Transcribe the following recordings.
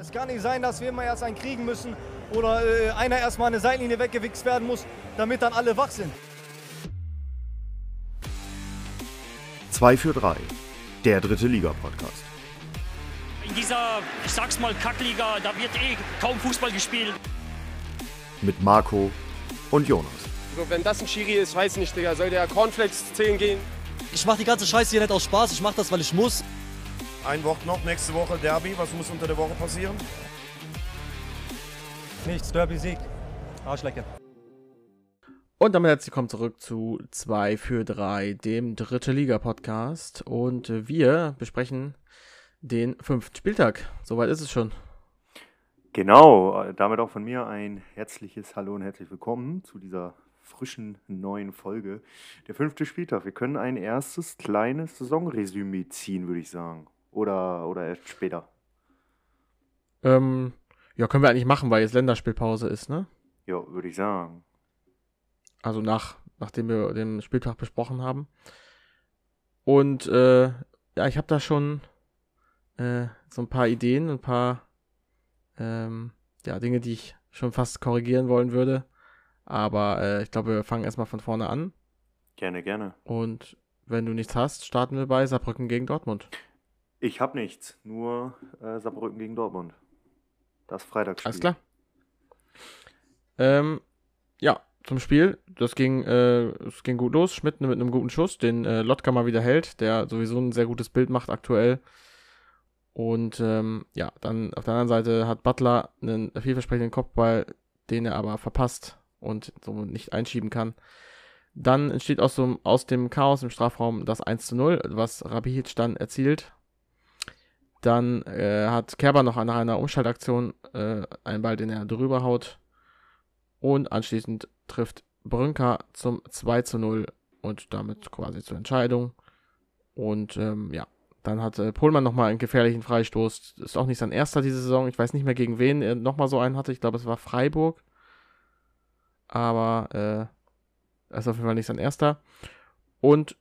Es kann nicht sein, dass wir immer erst einen kriegen müssen oder äh, einer erstmal eine Seitenlinie weggewichst werden muss, damit dann alle wach sind. 2 für 3, der dritte Liga-Podcast. In dieser, ich sag's mal, Kackliga, da wird eh kaum Fußball gespielt. Mit Marco und Jonas. So, wenn das ein Schiri ist, weiß nicht, Digga. Soll der Cornflakes zählen gehen? Ich mach die ganze Scheiße hier nicht aus Spaß, ich mach das, weil ich muss. Ein Wort noch, nächste Woche Derby. Was muss unter der Woche passieren? Nichts, Derby-Sieg. Arschlecke. Und damit herzlich willkommen zurück zu 2 für 3, dem dritte Liga-Podcast. Und wir besprechen den fünften Spieltag. Soweit ist es schon. Genau, damit auch von mir ein herzliches Hallo und herzlich willkommen zu dieser frischen neuen Folge. Der fünfte Spieltag. Wir können ein erstes kleines Saisonresümee ziehen, würde ich sagen. Oder, oder erst später. Ähm, ja, können wir eigentlich machen, weil jetzt Länderspielpause ist, ne? Ja, würde ich sagen. Also nach, nachdem wir den Spieltag besprochen haben. Und äh, ja, ich habe da schon äh, so ein paar Ideen, ein paar ähm, ja, Dinge, die ich schon fast korrigieren wollen würde. Aber äh, ich glaube, wir fangen erstmal von vorne an. Gerne, gerne. Und wenn du nichts hast, starten wir bei Saarbrücken gegen Dortmund. Ich habe nichts, nur äh, Saarbrücken gegen Dortmund. Das Freitagsspiel. Alles klar. Ähm, ja, zum Spiel. Das ging, äh, es ging gut los. Schmidt mit einem guten Schuss, den äh, Lotka mal wieder hält, der sowieso ein sehr gutes Bild macht aktuell. Und ähm, ja, dann auf der anderen Seite hat Butler einen vielversprechenden Kopfball, den er aber verpasst und somit nicht einschieben kann. Dann entsteht aus, so, aus dem Chaos im Strafraum das 1 zu 0, was Rabihic dann erzielt. Dann äh, hat Kerber noch nach einer Umschaltaktion äh, einen Ball, den er drüber haut. Und anschließend trifft Brünker zum 2 zu 0 und damit quasi zur Entscheidung. Und ähm, ja, dann hat äh, Pohlmann nochmal einen gefährlichen Freistoß. Ist auch nicht sein erster diese Saison. Ich weiß nicht mehr, gegen wen er nochmal so einen hatte. Ich glaube, es war Freiburg. Aber äh, ist auf jeden Fall nicht sein erster. Und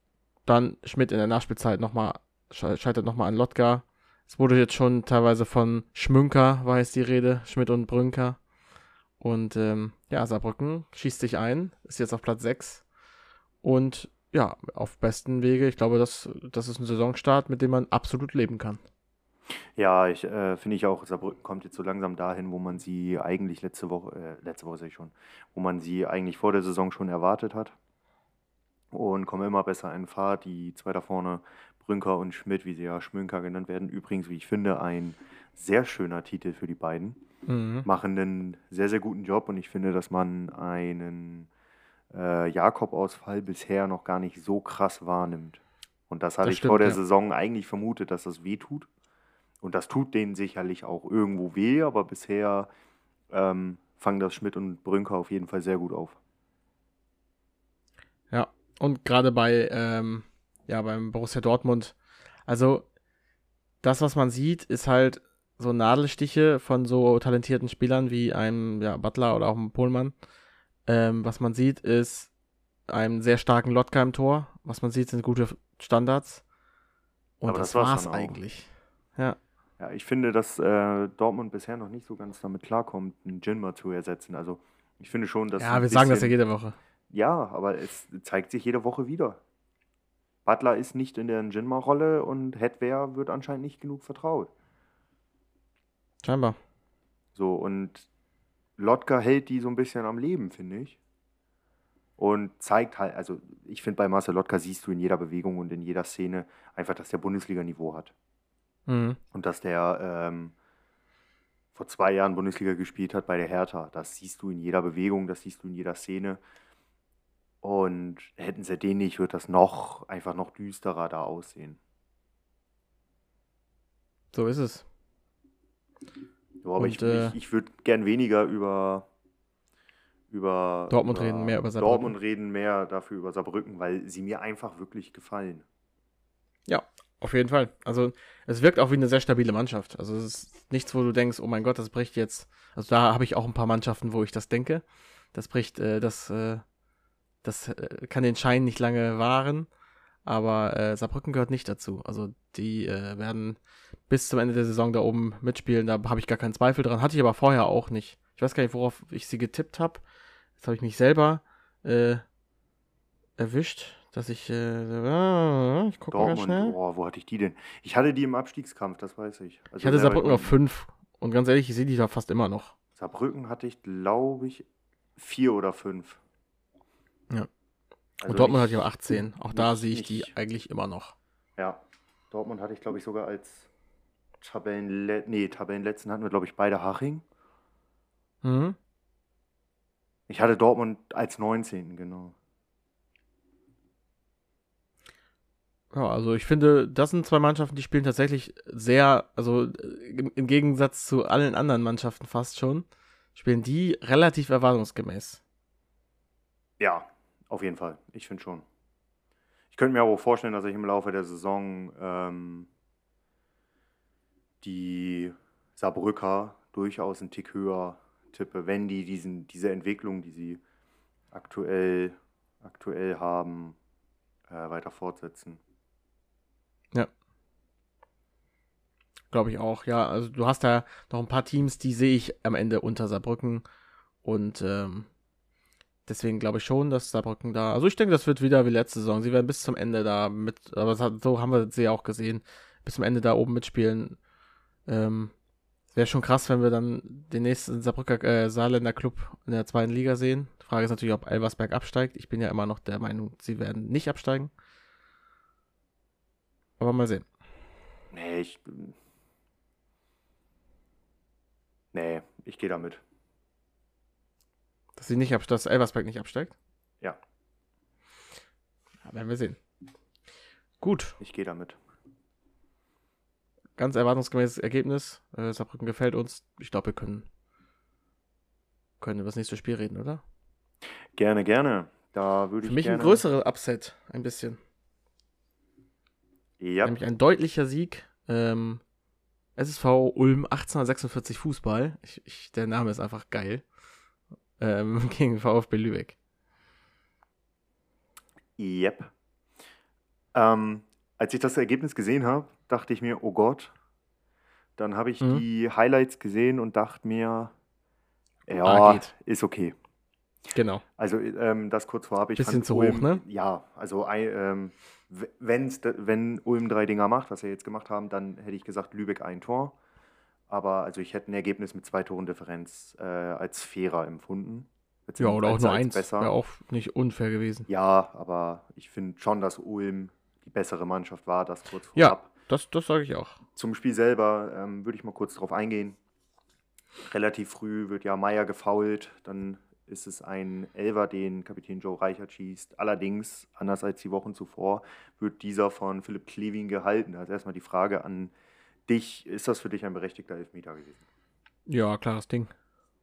dann Schmidt in der Nachspielzeit nochmal, scheitert nochmal an Lotka. Es wurde jetzt schon teilweise von Schmünker, war jetzt die Rede, Schmidt und Brünker. Und ähm, ja, Saarbrücken schießt sich ein, ist jetzt auf Platz 6. Und ja, auf besten Wege. Ich glaube, das, das ist ein Saisonstart, mit dem man absolut leben kann. Ja, ich äh, finde ich auch, Saarbrücken kommt jetzt so langsam dahin, wo man sie eigentlich letzte Woche, äh, letzte Woche sage ich schon, wo man sie eigentlich vor der Saison schon erwartet hat. Und kommen immer besser in Fahrt. Die zwei da vorne, Brünker und Schmidt, wie sie ja Schmünker genannt werden, übrigens, wie ich finde, ein sehr schöner Titel für die beiden. Mhm. Machen einen sehr, sehr guten Job und ich finde, dass man einen äh, Jakob-Ausfall bisher noch gar nicht so krass wahrnimmt. Und das hatte das ich stimmt, vor der ja. Saison eigentlich vermutet, dass das weh tut. Und das tut denen sicherlich auch irgendwo weh, aber bisher ähm, fangen das Schmidt und Brünker auf jeden Fall sehr gut auf. Ja, und gerade bei, ähm, ja, beim Borussia Dortmund, also das, was man sieht, ist halt so Nadelstiche von so talentierten Spielern wie einem ja, Butler oder auch einem Pohlmann. Ähm, was man sieht, ist einen sehr starken Lotka im Tor. Was man sieht, sind gute Standards. Und Aber das, das war's eigentlich. Ja. Ja, ich finde, dass äh, Dortmund bisher noch nicht so ganz damit klarkommt, einen Jinma zu ersetzen. Also ich finde schon, dass. Ja, wir bisschen, sagen das ja jede Woche. Ja, aber es zeigt sich jede Woche wieder. Butler ist nicht in der Jinma-Rolle und Hedwer wird anscheinend nicht genug vertraut. Scheinbar. So, und Lotka hält die so ein bisschen am Leben, finde ich. Und zeigt halt, also ich finde bei Marcel Lotka siehst du in jeder Bewegung und in jeder Szene einfach, dass der Bundesliga-Niveau hat. Mhm. Und dass der ähm, vor zwei Jahren Bundesliga gespielt hat bei der Hertha. Das siehst du in jeder Bewegung, das siehst du in jeder Szene. Und hätten sie den nicht, wird das noch einfach noch düsterer da aussehen. So ist es. Ja, aber und, ich, äh, ich, ich würde gern weniger über, über Dortmund über reden, mehr über Saarbrücken. Dortmund reden, mehr dafür über Saarbrücken, weil sie mir einfach wirklich gefallen. Ja, auf jeden Fall. Also es wirkt auch wie eine sehr stabile Mannschaft. Also es ist nichts, wo du denkst, oh mein Gott, das bricht jetzt. Also da habe ich auch ein paar Mannschaften, wo ich das denke. Das bricht, äh, das, äh, das äh, kann den Schein nicht lange wahren. Aber äh, Saarbrücken gehört nicht dazu. Also die äh, werden bis zum Ende der Saison da oben mitspielen. Da habe ich gar keinen Zweifel dran. Hatte ich aber vorher auch nicht. Ich weiß gar nicht, worauf ich sie getippt habe. Jetzt habe ich mich selber äh, erwischt, dass ich. Äh, ich gucke mal schnell. Oh, wo hatte ich die denn? Ich hatte die im Abstiegskampf, das weiß ich. Also ich hatte Saarbrücken auf 5. Und ganz ehrlich, ich sehe die da fast immer noch. Saarbrücken hatte ich, glaube ich, 4 oder 5. Ja. Also und Dortmund hat ja 18. Auch da sehe ich die eigentlich immer noch. Ja. Dortmund hatte ich, glaube ich, sogar als Tabellenle nee, Tabellenletzten hatten wir, glaube ich, beide Haching. Mhm. Ich hatte Dortmund als 19. genau. Ja, also ich finde, das sind zwei Mannschaften, die spielen tatsächlich sehr, also im, im Gegensatz zu allen anderen Mannschaften fast schon, spielen die relativ erwartungsgemäß. Ja, auf jeden Fall. Ich finde schon. Ich könnte mir aber auch vorstellen, dass ich im Laufe der Saison ähm, die Saarbrücker durchaus einen Tick höher tippe, wenn die diesen, diese Entwicklung, die sie aktuell, aktuell haben, äh, weiter fortsetzen. Ja. Glaube ich auch, ja. Also du hast da noch ein paar Teams, die sehe ich am Ende unter Saarbrücken. Und ähm, deswegen glaube ich schon, dass Saarbrücken da. Also ich denke, das wird wieder wie letzte Saison. Sie werden bis zum Ende da mit, aber so haben wir sie ja auch gesehen, bis zum Ende da oben mitspielen. Ähm, Wäre schon krass, wenn wir dann den nächsten Saarbrücker äh, Saarländer Club in der zweiten Liga sehen. Die Frage ist natürlich, ob Elversberg absteigt. Ich bin ja immer noch der Meinung, sie werden nicht absteigen. Aber mal sehen. Nee, ich. Nee, ich gehe damit. Dass sie nicht dass Elversberg nicht absteigt? Ja. ja werden wir sehen. Gut. Ich gehe damit ganz erwartungsgemäßes Ergebnis. Äh, Saarbrücken gefällt uns. Ich glaube, wir können, können über das nächste Spiel reden, oder? Gerne, gerne. Da würde Für ich mich gerne... ein größerer Upset, ein bisschen. Ja. Nämlich ein deutlicher Sieg. Ähm, SSV Ulm 1846 Fußball. Ich, ich, der Name ist einfach geil. Ähm, gegen VfB Lübeck. Yep. Ähm, als ich das Ergebnis gesehen habe, dachte ich mir, oh Gott. Dann habe ich mhm. die Highlights gesehen und dachte mir, ja, ah, ist okay. Genau. Also ähm, das kurz vorab. Ich Bisschen zu Ulm, hoch, ne? Ja, also ähm, wenn's, wenn Ulm drei Dinger macht, was wir jetzt gemacht haben, dann hätte ich gesagt Lübeck ein Tor. Aber also ich hätte ein Ergebnis mit zwei Toren Differenz äh, als fairer empfunden. Ja, oder auch nur eins. Wäre auch nicht unfair gewesen. Ja, aber ich finde schon, dass Ulm die bessere Mannschaft war, das kurz vorab. Ja, das, das sage ich auch. Zum Spiel selber ähm, würde ich mal kurz darauf eingehen. Relativ früh wird ja Meier gefault, dann ist es ein Elver, den Kapitän Joe Reichert schießt. Allerdings, anders als die Wochen zuvor, wird dieser von Philipp Klevin gehalten. Also erstmal die Frage an dich, ist das für dich ein berechtigter Elfmeter gewesen? Ja, klares Ding.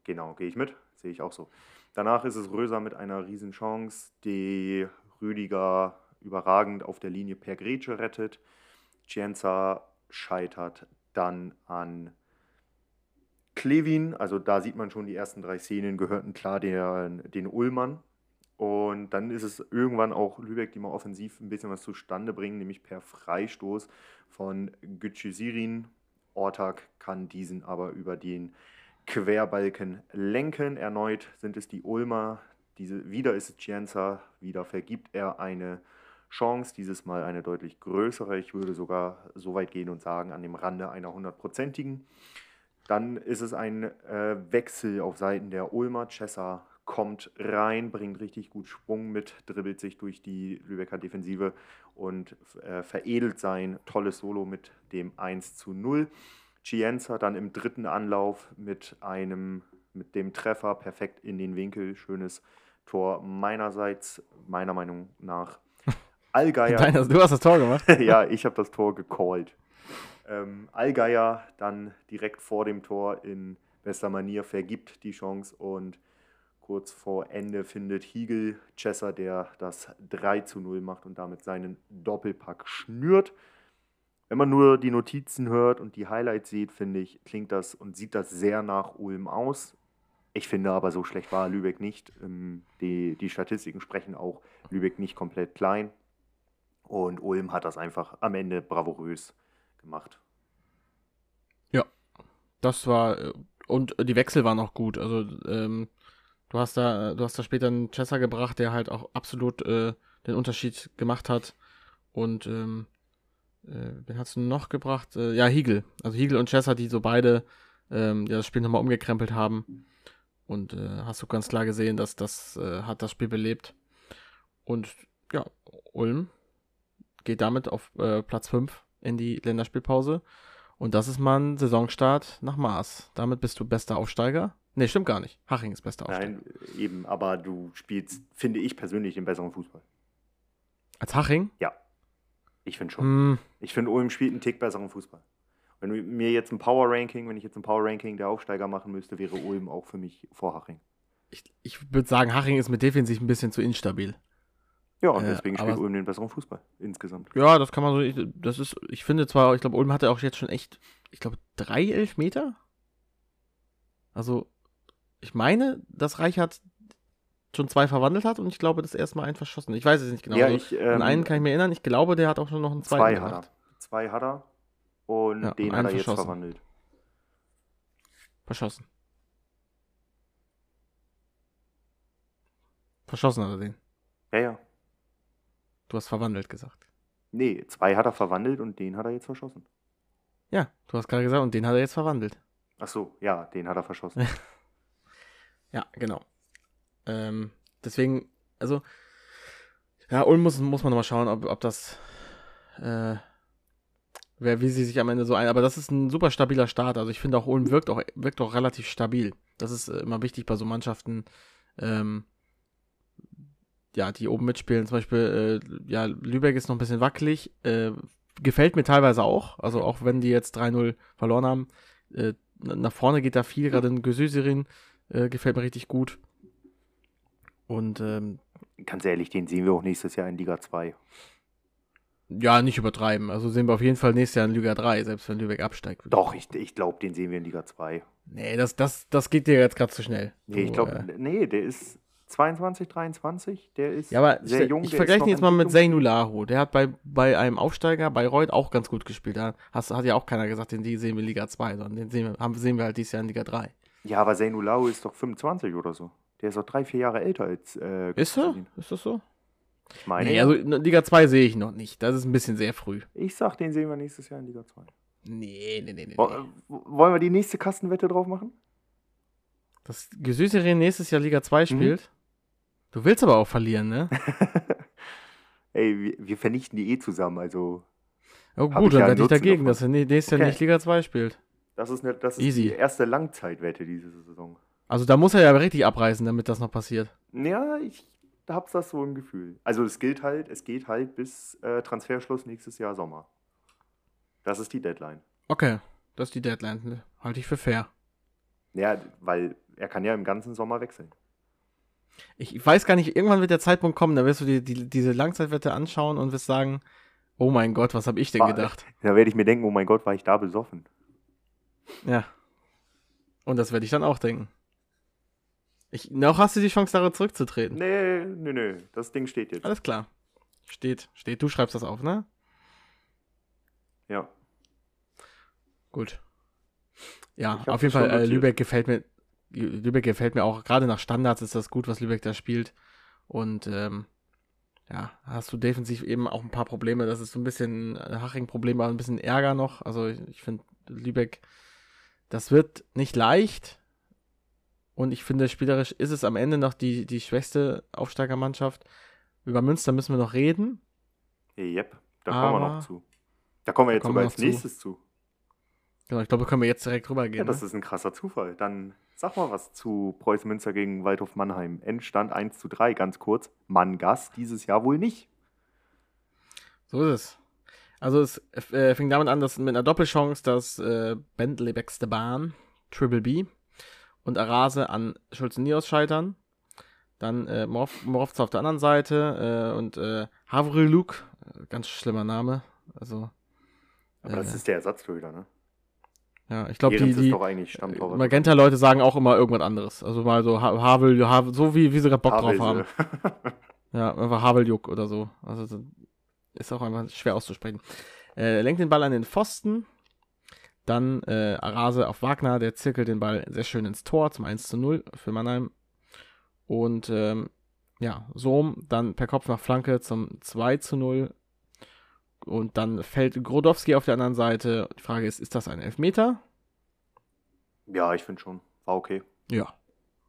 Genau, gehe ich mit, sehe ich auch so. Danach ist es Röser mit einer Riesenchance, die Rüdiger überragend auf der Linie per Grätsche rettet. Cienza scheitert dann an Klevin. Also da sieht man schon, die ersten drei Szenen gehörten klar der, den Ullmann. Und dann ist es irgendwann auch Lübeck, die mal offensiv ein bisschen was zustande bringen, nämlich per Freistoß von Gütschisirin. Ortak kann diesen aber über den Querbalken lenken. Erneut sind es die Ulmer. Diese, wieder ist es Cienza, wieder vergibt er eine Chance, dieses Mal eine deutlich größere. Ich würde sogar so weit gehen und sagen, an dem Rande einer hundertprozentigen. Dann ist es ein äh, Wechsel auf Seiten der Ulmer. Chessa kommt rein, bringt richtig gut Schwung mit, dribbelt sich durch die Lübecker Defensive und äh, veredelt sein tolles Solo mit dem 1 zu 0. Chienza dann im dritten Anlauf mit einem, mit dem Treffer perfekt in den Winkel. Schönes Tor meinerseits, meiner Meinung nach Allgeier. Deiner, du hast das Tor gemacht? ja, ich habe das Tor gecallt. Ähm, Allgeier dann direkt vor dem Tor in bester Manier vergibt die Chance und kurz vor Ende findet Hiegel Chesser, der das 3 zu 0 macht und damit seinen Doppelpack schnürt. Wenn man nur die Notizen hört und die Highlights sieht, finde ich, klingt das und sieht das sehr nach Ulm aus. Ich finde aber, so schlecht war Lübeck nicht. Ähm, die, die Statistiken sprechen auch Lübeck nicht komplett klein. Und Ulm hat das einfach am Ende bravourös gemacht. Das war äh, und die Wechsel waren auch gut. Also ähm, du hast da, du hast da später einen Chesser gebracht, der halt auch absolut äh, den Unterschied gemacht hat. Und ähm, äh, wen hast du noch gebracht? Äh, ja, Hiegel. Also Hiegel und Chesser, die so beide ähm, ja, das Spiel nochmal umgekrempelt haben. Und äh, hast du ganz klar gesehen, dass das äh, hat das Spiel belebt. Und ja, Ulm geht damit auf äh, Platz 5 in die Länderspielpause. Und das ist mal ein Saisonstart nach Maß. Damit bist du bester Aufsteiger. Nee, stimmt gar nicht. Haching ist bester Aufsteiger. Nein, eben, aber du spielst, finde ich persönlich, den besseren Fußball. Als Haching? Ja. Ich finde schon. Hm, Ich finde, Ulm spielt einen Tick besseren Fußball. Wenn du mir jetzt ein Power Ranking, wenn ich jetzt ein Power Ranking der Aufsteiger machen müsste, wäre Ulm auch für mich vor Haching. ich ich würde sagen, Haching ist mit defensiv ein bisschen zu instabil. Ja, und Äh, deswegen aber- spielt Ulm den besseren Fußball insgesamt. Ja, das kann man so. Ich, das ist, ich finde zwar, ich glaube, Ulm hatte auch jetzt schon echt, ich glaube, drei Elfmeter. Also, ich meine, dass Reichert schon zwei verwandelt hat und ich glaube, das erste Mal einen verschossen. Ich weiß es nicht genau. ja, Also, ich, ähm, an einen kann ich mir erinnern. Ich glaube, der hat auch schon noch einen zweiten zwei hat er. Zwei hat er. Und Ja, den und hat er jetzt verschossen. verwandelt. Verschossen. Verschossen hat er den. Ja, ja. Du hast verwandelt gesagt. Nee, zwei hat er verwandelt und den hat er jetzt verschossen. Ja, du hast gerade gesagt, und den hat er jetzt verwandelt. Ach so, ja, den hat er verschossen. Ja, genau. Ähm, deswegen, also, ja, Ulm muss, muss man nochmal schauen, ob, ob das, äh, wer, wie sie sich am Ende so ein, aber das ist ein super stabiler Start. Also ich finde auch Ulm wirkt auch, wirkt auch relativ stabil. Das ist äh, immer wichtig bei so Mannschaften, ähm, ja, die oben mitspielen. Zum Beispiel, äh, ja, Lübeck ist noch ein bisschen wackelig, äh, gefällt mir teilweise auch. Also auch wenn die jetzt 3-0 verloren haben, äh, nach vorne geht da viel, gerade in Gesüserin äh, gefällt mir richtig gut. Und ähm, Ganz ehrlich, den sehen wir auch nächstes Jahr in Liga 2. ja, nicht übertreiben. Also sehen wir auf jeden Fall nächstes Jahr in Liga 3, selbst wenn Lübeck absteigt. Doch, ich, ich glaube, den sehen wir in Liga 2. Nee, das, das, das geht dir jetzt gerade zu schnell. Nee, ich glaube, äh, nee, der ist 22, 23. Der ist ja, aber sehr ich, jung. ich vergleiche ihn jetzt mal mit Zainu Lahu. Der hat bei, bei einem Aufsteiger, bei Reut, auch ganz gut gespielt. Da hast, hat ja auch keiner gesagt, den sehen wir in Liga 2, sondern den sehen wir, haben, sehen wir halt dieses Jahr in Liga 3. Ja, aber Seinulau ist doch 25 oder so. Der ist doch drei, vier Jahre älter als. Äh, Ist er? Ist das so? Ich meine, Nee, also in Liga 2 sehe ich noch nicht. Das ist ein bisschen sehr früh. ich sag, den sehen wir nächstes Jahr in Liga 2. Nee, nee, nee, nee. Wo- äh, Wollen wir die nächste Kastenwette drauf machen? Dass Gesüserin nächstes Jahr Liga Mhm. 2 spielt. Du willst aber auch verlieren, ne? Ey, wir, wir vernichten die eh zusammen, also Oh gut, dann ja werde ich dagegen, davon. dass er nä- nächstes Jahr Okay. nicht Liga 2 spielt. Das ist, eine, das ist Easy. die erste Langzeitwette diese Saison. Also da muss er ja richtig abreißen, damit das noch passiert. Ja, ich hab's das so im Gefühl. Also es gilt halt, es geht halt bis äh, Transferschluss nächstes Jahr Sommer. Das ist die Deadline. Okay, das ist die Deadline. ne? Halte ich für fair. Ja, weil er kann ja im ganzen Sommer wechseln. Ich weiß gar nicht, irgendwann wird der Zeitpunkt kommen, da wirst du dir die, diese Langzeitwette anschauen und wirst sagen, oh mein Gott, was habe ich denn War- gedacht? Da werde ich mir denken, oh mein Gott, war ich da besoffen. Ja. Und das werde ich dann auch denken. Ich, noch hast du die Chance, darauf zurückzutreten. Nee, nee, nee, das Ding steht jetzt. Alles klar. Steht, steht. Du schreibst das auf, ne? Ja. Gut. Ja, auf jeden Fall, äh. Lübeck gefällt mir, Lübeck gefällt mir auch, gerade nach Standards ist das gut, was Lübeck da spielt. Und ähm, ja, hast du defensiv eben auch ein paar Probleme. Das ist so ein bisschen Haching-Problem, aber ein bisschen Ärger noch. Also ich, ich finde, Lübeck, das wird nicht leicht. Und ich finde, spielerisch ist es am Ende noch die, die schwächste Aufsteigermannschaft. Über Münster müssen wir noch reden. Yep, da kommen wir Aber- noch zu. Da kommen wir jetzt sogar als noch zu. nächstes zu. Genau, ich glaube, da können wir jetzt direkt rübergehen. Ja, das ne? ist ein krasser Zufall. Dann sag mal was zu Preußen Münster gegen Waldhof Mannheim. Endstand 1 zu 3, ganz kurz. Mann Gast dieses Jahr wohl nicht. So ist es. Also es äh, fing damit an, dass mit einer Doppelchance, dass äh, Bentley Baxter Bahn, Triple B und Arase an Schulze-Nios scheitern. Dann äh, Morov- Morovza auf der anderen Seite äh, und äh, Havreluk, äh, ganz schlimmer Name. Also, Aber das Äh. ist der Ersatztorhüter, ne? ja, ich glaube, die, die. Magenta-Leute sagen auch immer irgendwas anderes. Also mal so ha Havel, Havel, so wie, wie sie gerade Bock drauf haben. Havelse. Ja, einfach Haveljuk oder so. Also so- ist auch einfach schwer auszusprechen. Äh, lenkt den Ball an den Pfosten. Dann äh, Arase auf Wagner, der zirkelt den Ball sehr schön ins Tor zum 1 zu 0 für Mannheim. Und ähm, ja, Sohm dann per Kopf nach Flanke zum 2 zu 0. Und dann fällt Grodowski auf der anderen Seite. Die Frage ist, ist das ein Elfmeter? Ja, ich finde schon. War okay. Ja,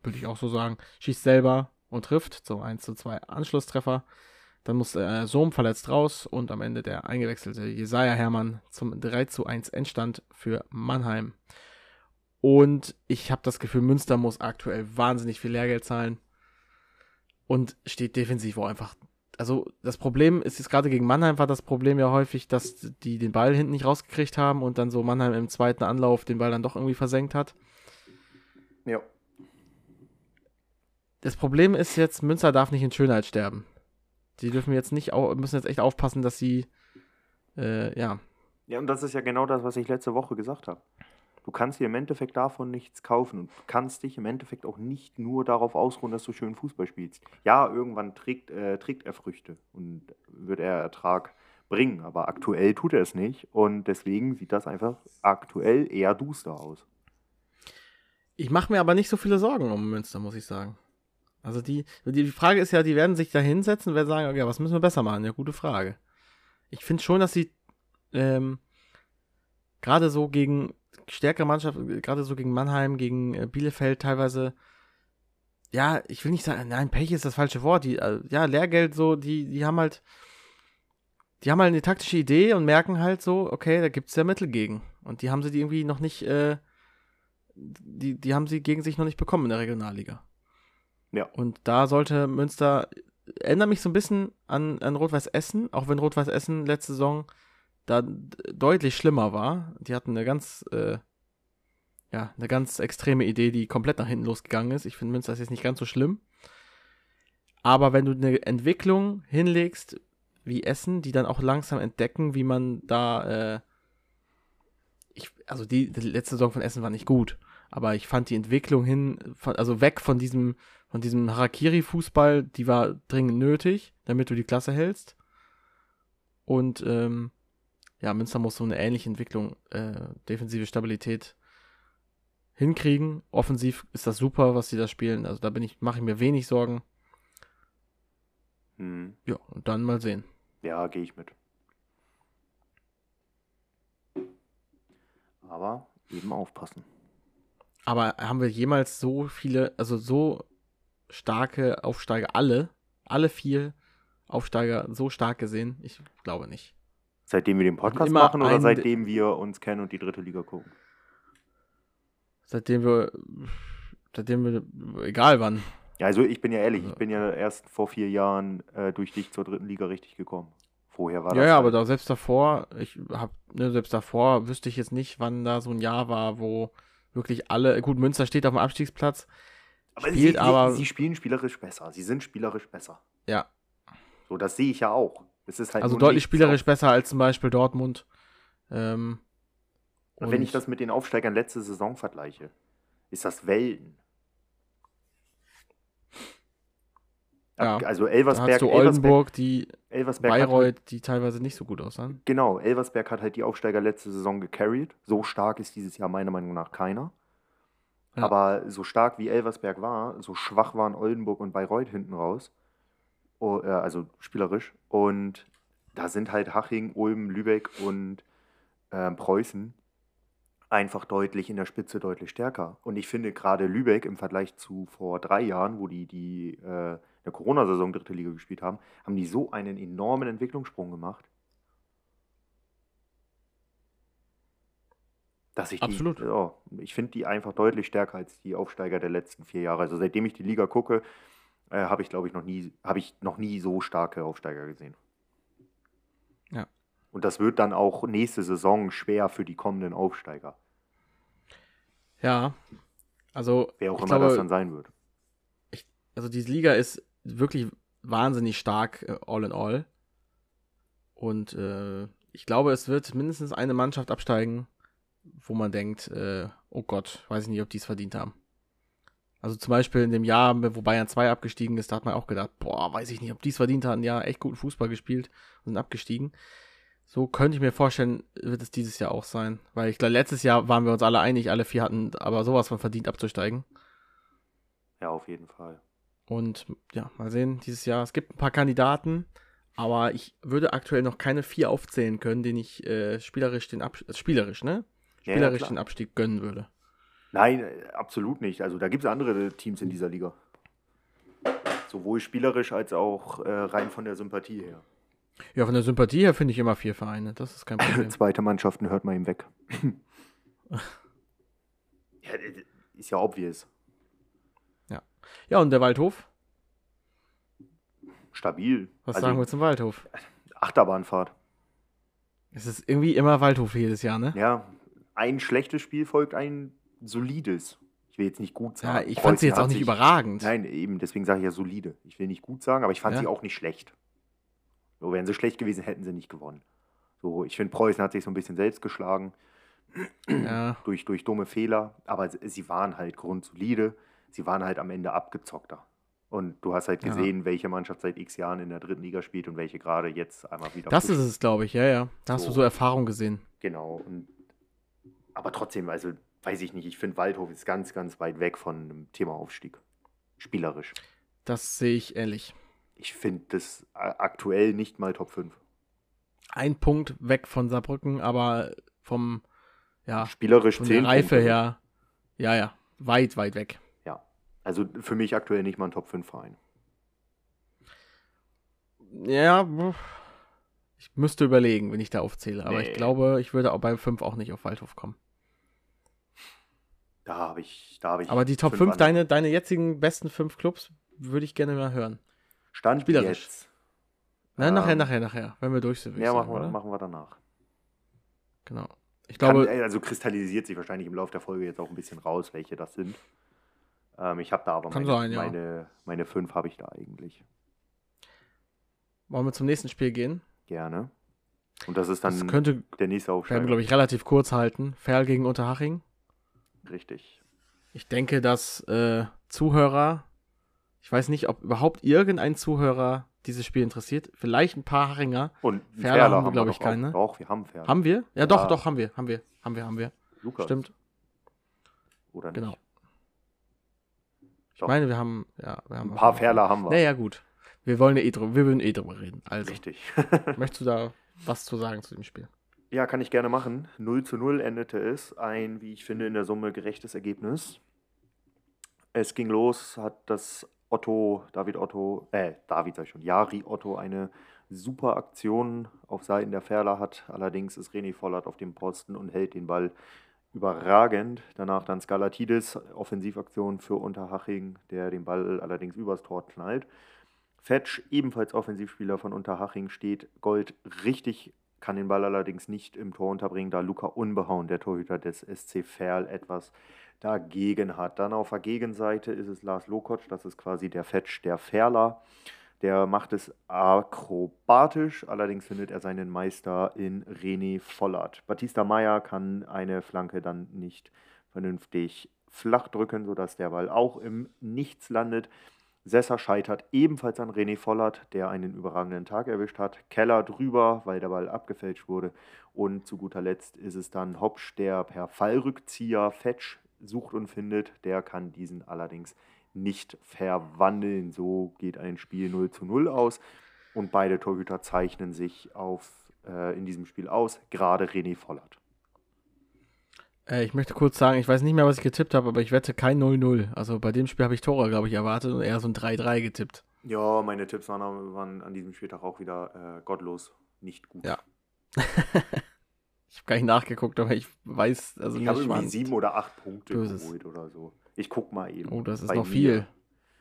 würde ich auch so sagen. Schießt selber und trifft zum 1 zu 2 Anschlusstreffer. Dann muss äh, Sohm verletzt raus und am Ende der eingewechselte Jesaja Hermann zum 3 zu 1 Endstand für Mannheim. Und ich habe das Gefühl, Münster muss aktuell wahnsinnig viel Lehrgeld zahlen und steht defensiv auch einfach. Also das Problem ist jetzt gerade gegen Mannheim war das Problem ja häufig, dass die den Ball hinten nicht rausgekriegt haben und dann so Mannheim im zweiten Anlauf den Ball dann doch irgendwie versenkt hat. Ja. Das Problem ist jetzt, Münster darf nicht in Schönheit sterben. Die dürfen jetzt nicht, müssen jetzt echt aufpassen, dass sie, äh, ja, Ja, und das ist ja genau das, was ich letzte Woche gesagt habe. Du kannst dir im Endeffekt davon nichts kaufen und kannst dich im Endeffekt auch nicht nur darauf ausruhen, dass du schön Fußball spielst. Ja, irgendwann trägt, äh, trägt er Früchte und wird er Ertrag bringen, aber aktuell tut er es nicht und deswegen sieht das einfach aktuell eher duster aus. Ich mache mir aber nicht so viele Sorgen um Münster, muss ich sagen. Also die, die Frage ist ja, die werden sich da hinsetzen und werden sagen, okay, was müssen wir besser machen? Ja, gute Frage. Ich finde schon, dass sie ähm, gerade so gegen stärkere Mannschaften, gerade so gegen Mannheim, gegen äh, Bielefeld teilweise, ja, ich will nicht sagen, nein, Pech ist das falsche Wort. Die, äh, ja, Lehrgeld so, die, die haben halt, die haben halt eine taktische Idee und merken halt so, okay, da gibt es ja Mittel gegen. Und die haben sie die irgendwie noch nicht, äh, die, die haben sie gegen sich noch nicht bekommen in der Regionalliga. Ja. Und da sollte Münster, erinnert mich so ein bisschen an, an Rot-Weiß Essen, auch wenn Rot-Weiß Essen letzte Saison da deutlich schlimmer war. Die hatten eine ganz, äh, ja, eine ganz extreme Idee, die komplett nach hinten losgegangen ist. Ich finde Münster ist jetzt nicht ganz so schlimm. Aber wenn du eine Entwicklung hinlegst, wie Essen, die dann auch langsam entdecken, wie man da, äh, ich, also die, die letzte Saison von Essen war nicht gut, aber ich fand die Entwicklung hin, also weg von diesem, von diesem Harakiri-Fußball, die war dringend nötig, damit du die Klasse hältst. Und ähm, ja, Münster muss so eine ähnliche Entwicklung, äh, defensive Stabilität hinkriegen. Offensiv ist das super, was sie da spielen. Also da bin ich, mache ich mir wenig Sorgen. Hm. Ja, und dann mal sehen. Ja, gehe ich mit. Aber eben aufpassen. Aber haben wir jemals so viele, also so starke Aufsteiger, alle, alle vier Aufsteiger so stark gesehen? Ich glaube nicht. Seitdem wir den Podcast machen oder seitdem wir uns kennen und die dritte Liga gucken? Seitdem wir, seitdem wir, egal wann. Ja, also ich bin ja ehrlich, Ja. ich bin ja erst vor vier Jahren äh, durch dich zur dritten Liga richtig gekommen. Vorher war Ja, das ja, halt- aber da selbst davor, ich hab, ne, selbst davor wüsste ich jetzt nicht, wann da so ein Jahr war, wo wirklich alle, gut, Münster steht auf dem Abstiegsplatz, aber spielt sie, aber- sie, sie spielen spielerisch besser. Sie sind spielerisch besser. ja, So, das sehe ich ja auch. Es ist halt also deutlich spielerisch auf- besser als zum Beispiel Dortmund. Ähm, Und wenn ich das mit den Aufsteigern letzte Saison vergleiche, ist das Welten. Ja, also da Elversberg, hast du Elversberg, Oldenburg, die Elversberg hat, halt Bayreuth, die teilweise nicht so gut aussahen. genau, Elversberg hat halt die Aufsteiger letzte Saison gecarried. So stark ist dieses Jahr meiner Meinung nach keiner. Ja. Aber so stark wie Elversberg war, so schwach waren Oldenburg und Bayreuth hinten raus. Oh, äh, also spielerisch. Und da sind halt Haching, Ulm, Lübeck und ähm, Preußen einfach deutlich in der Spitze deutlich stärker. Und ich finde gerade Lübeck im Vergleich zu vor drei Jahren, wo die die äh, der Corona-Saison dritte Liga gespielt haben, haben die so einen enormen Entwicklungssprung gemacht. Dass ich Absolut. Die, ja, ich finde die einfach deutlich stärker als die Aufsteiger der letzten vier Jahre. Also seitdem ich die Liga gucke, äh, habe ich glaube ich noch nie, habe ich noch nie so starke Aufsteiger gesehen. Ja. Und das wird dann auch nächste Saison schwer für die kommenden Aufsteiger. Ja, also Wer auch ich immer glaube, das dann sein wird. also diese Liga ist wirklich wahnsinnig stark äh, all in all. Und äh, ich glaube, es wird mindestens eine Mannschaft absteigen, wo man denkt, äh, oh Gott, weiß ich nicht, ob die es verdient haben. Also zum Beispiel in dem Jahr, wo Bayern 2 abgestiegen ist, da hat man auch gedacht, boah, weiß ich nicht, ob die es verdient hatten. Ja, echt guten Fußball gespielt und sind abgestiegen. So könnte ich mir vorstellen, wird es dieses Jahr auch sein. Weil ich glaube, letztes Jahr waren wir uns alle einig, alle vier hatten aber sowas von verdient abzusteigen. Ja, auf jeden Fall. Und ja, mal sehen, dieses Jahr. Es gibt ein paar Kandidaten, aber ich würde aktuell noch keine vier aufzählen können, denen ich äh, spielerisch den Abstieg, spielerisch, ne? Ja, Spielerisch klar. den Abstieg gönnen würde. Nein, äh, absolut nicht. Also da gibt es andere Teams in dieser Liga. Sowohl spielerisch als auch äh, rein von der Sympathie her. Ja, von der Sympathie her finde ich immer vier Vereine. Das ist kein Problem. Zweite Mannschaften hört man ihm weg. ja, äh, ist ja obvious. Ja, und der Waldhof? Stabil. Was Also, sagen wir zum Waldhof? Achterbahnfahrt. Es ist irgendwie immer Waldhof jedes Jahr, ne? Ja, ein schlechtes Spiel folgt ein solides. Ich will jetzt nicht gut Ja, sagen. ich fand sie jetzt auch nicht überragend. Nein, eben, deswegen sage ich ja solide. Ich will nicht gut sagen, aber ich fand Ja. sie auch nicht schlecht. So, wären sie schlecht gewesen, hätten sie nicht gewonnen. So, ich finde, Preußen hat sich so ein bisschen selbst geschlagen Ja, durch, durch dumme Fehler, aber sie waren halt grundsolide. Sie waren halt am Ende abgezockter. Und du hast halt Ja. gesehen, welche Mannschaft seit x Jahren in der dritten Liga spielt und welche gerade jetzt einmal wieder. das ist pusht. es, glaube ich. Ja, ja. Da hast du So. so Erfahrung gesehen. Genau. Und, aber trotzdem, also weiß ich nicht, ich finde Waldhof ist ganz, ganz weit weg von einem Thema Aufstieg. Spielerisch. Das sehe ich ähnlich. Ich finde das aktuell nicht mal Top 5. Ein Punkt weg von Saarbrücken, aber vom, ja, Spielerisch von 10 der Reife Punkte. her, ja, ja, weit, weit weg. Also für mich aktuell nicht mal ein Top 5 Verein. Ja, ich müsste überlegen, wenn ich da aufzähle. Aber ich Nee. glaube, ich würde auch bei 5 auch nicht auf Waldhof kommen. Da habe ich, da habe ich. Aber die Top 5, andere. deine, deine jetzigen besten 5 Clubs, würde ich gerne mal hören. Stand spielerisch. jetzt. Na, nachher, Ähm, nachher, nachher, wenn wir durch sind, Ja, ich sagen, machen wir, machen wir danach. Genau. Ich Kann, glaube, äh, also kristallisiert sich wahrscheinlich im Laufe der Folge jetzt auch ein bisschen raus, welche das sind. Ähm, ich habe da aber Kann meine, sein, ja. meine, meine fünf habe ich da eigentlich wollen wir zum nächsten Spiel gehen? gerne. Und das ist dann Das könnte, der nächste wir Aufsteiger. haben, glaube ich, relativ kurz halten. Ferl gegen Unterhaching. Richtig. Ich denke, dass äh, Zuhörer, ich weiß nicht, ob überhaupt irgendein Zuhörer dieses Spiel interessiert. Vielleicht ein paar Haringer. Und Ferler haben wir, wir glaub ich, doch auch. Doch, wir haben Ferl. Haben wir? Ja, doch, Ja. doch, haben wir, haben wir, haben wir, haben wir, haben wir. Lukas. Oder nicht? Genau. Ich meine, wir haben, ja, wir haben Ein paar Ferler haben wir. Naja, gut. Wir wollen ja eh drüber, wir würden eh drüber reden. Also, Richtig. möchtest du da was zu sagen zu dem Spiel? Ja, kann ich gerne machen. 0 zu 0 endete es. Ein, wie ich finde, in der Summe gerechtes Ergebnis. Es ging los, hat das Otto, David Otto, äh, David sag ich schon, Jari Otto eine super Aktion auf Seiten der Ferler hat. Allerdings ist René Vollert auf dem Posten und hält den Ball überragend. Danach dann Skalatidis, Offensivaktion für Unterhaching, der den Ball allerdings übers Tor knallt. Fetch, ebenfalls Offensivspieler von Unterhaching, steht Gold richtig, kann den Ball allerdings nicht im Tor unterbringen, da Luca Unbehauen, der Torhüter des SC Verl, etwas dagegen hat. Dann auf der Gegenseite ist es Lars Lokotsch, das ist quasi der Fetch der Ferler. Der macht es akrobatisch, allerdings findet er seinen Meister in René Vollert. Batista Meyer kann eine Flanke dann nicht vernünftig flach drücken, sodass der Ball auch im Nichts landet. Sessa scheitert ebenfalls an René Vollert, der einen überragenden Tag erwischt hat. Keller drüber, weil der Ball abgefälscht wurde. Und zu guter Letzt ist es dann Hopsch, der per Fallrückzieher Fetch sucht und findet. Der kann diesen allerdings nicht verwandeln. So geht ein Spiel 0 zu 0 aus. Und beide Torhüter zeichnen sich auf, äh, in diesem Spiel aus, gerade René Vollert. Äh, ich möchte kurz sagen, ich weiß nicht mehr, was ich getippt habe, aber ich wette kein 0-0. Also bei dem Spiel habe ich Tore, glaube ich, erwartet und eher so ein 3-3 getippt. Ja, meine Tipps waren, waren an diesem Spieltag auch wieder äh, gottlos nicht gut. Ja. Ich habe gar nicht nachgeguckt, aber ich weiß, also Ich habe irgendwie sieben oder acht Punkte Böses. geholt oder so. Ich guck mal eben. Oh, das ist noch mir. viel.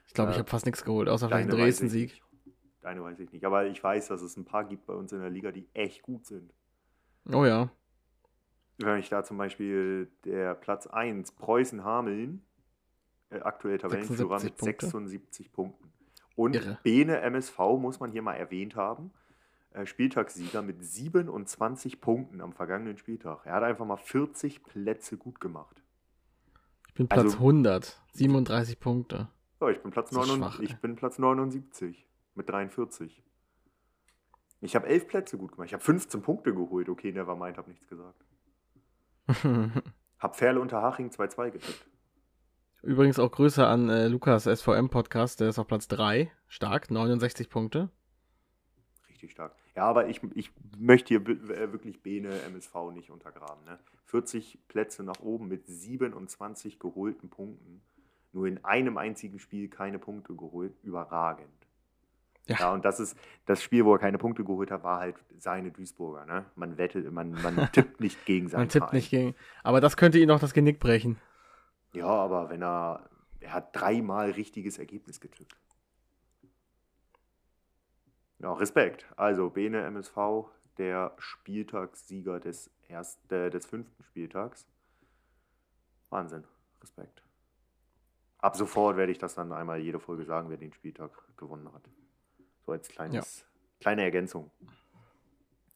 Ich glaube, ich Ja. habe fast nichts geholt, außer vielleicht einen ich Dresden-Sieg. Deine weiß ich nicht. Aber ich weiß, dass es ein paar gibt bei uns in der Liga, die echt gut sind. Oh ja. Wenn ich da zum Beispiel der Platz 1, Preußen Hameln, äh, aktuell Tabellenführer 76 mit Punkte. 76 Punkten. Und Irre. Bene MSV, muss man hier mal erwähnt haben, äh, Spieltagssieger mit 27 Punkten am vergangenen Spieltag. Er hat einfach mal 40 Plätze gut gemacht. Ich bin Platz Also- 100. 37 Punkte. Ja, ich bin Platz, Das ist 79, schwach, ey. ich bin Platz 79 mit 43. Ich habe elf Plätze gut gemacht. Ich habe 15 Punkte geholt. Okay, nevermind, habe nichts gesagt. Hab Ferl unter Haching 2-2 getippt. Übrigens auch Grüße an äh, Lukas SVM Podcast, der ist auf Platz 3. Stark, 69 Punkte. Richtig stark. Ja, aber ich, ich möchte hier äh, wirklich Bene MSV nicht untergraben. Ne? 40 Plätze nach oben mit 27 geholten Punkten. Nur in einem einzigen Spiel keine Punkte geholt. Überragend. Ja. Ja, und das ist das Spiel, wo er keine Punkte geholt hat, war halt seine Duisburger. Ne? Man wettet, man, man tippt nicht gegen seinen Man tippt Verein. nicht gegen. Aber das könnte ihn noch das Genick brechen. Ja, aber wenn er, er hat dreimal richtiges Ergebnis getippt. Ja, Respekt. Also Bene MSV, der Spieltagssieger des, erst, äh, des fünften Spieltags. Wahnsinn. Respekt. Ab sofort werde ich das dann einmal jede Folge sagen, wer den Spieltag gewonnen hat. So als kleines, kleine Ergänzung.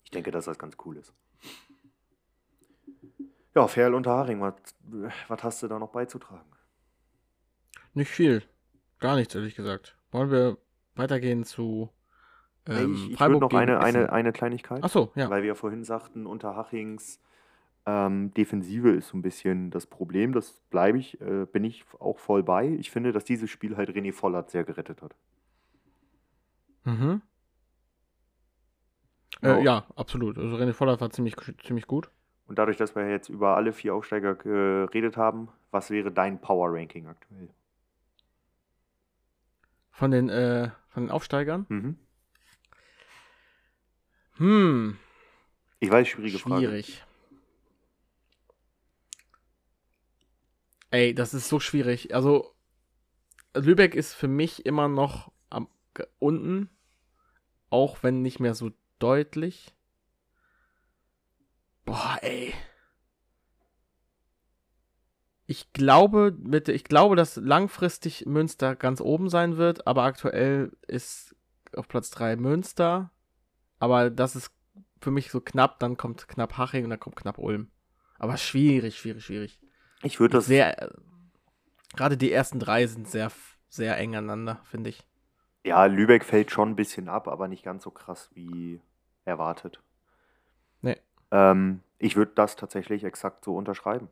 Ich denke, dass das ganz cool ist. Ja, Ferl unter Haring, was, was hast du da noch beizutragen? Nicht viel. Gar nichts, ehrlich gesagt. Wollen wir weitergehen zu ähm, ich ich würde Freiburg noch eine, Essen? eine, eine Kleinigkeit, Achso, ja. weil wir ja vorhin sagten, Unterhachings ähm, Defensive ist so ein bisschen das Problem. Das bleibe ich, äh, bin ich auch voll bei. Ich finde, dass dieses Spiel halt René Vollert sehr gerettet hat. Mhm. Ja. Äh, ja, absolut. Also René Vollert war ziemlich, ziemlich gut. Und dadurch, dass wir jetzt über alle vier Aufsteiger geredet haben, was wäre dein Power-Ranking aktuell? Von den, äh, von den Aufsteigern? Mhm. Hm, Ich weiß, schwierige Frage. schwierig. Ey, das ist so schwierig. Also, Lübeck ist für mich immer noch am, unten, auch wenn nicht mehr so deutlich. Boah, ey. Ich glaube, mit, ich glaube, dass langfristig Münster ganz oben sein wird, aber aktuell ist auf Platz 3 Münster. Aber das ist für mich so knapp, dann kommt knapp Haching und dann kommt knapp Ulm. Aber schwierig, schwierig, schwierig. Ich würde das, sehr, äh, gerade die ersten drei sind sehr, sehr eng aneinander, finde ich. ja, Lübeck fällt schon ein bisschen ab, aber nicht ganz so krass wie erwartet. Nee. Ähm, ich würde das tatsächlich exakt so unterschreiben.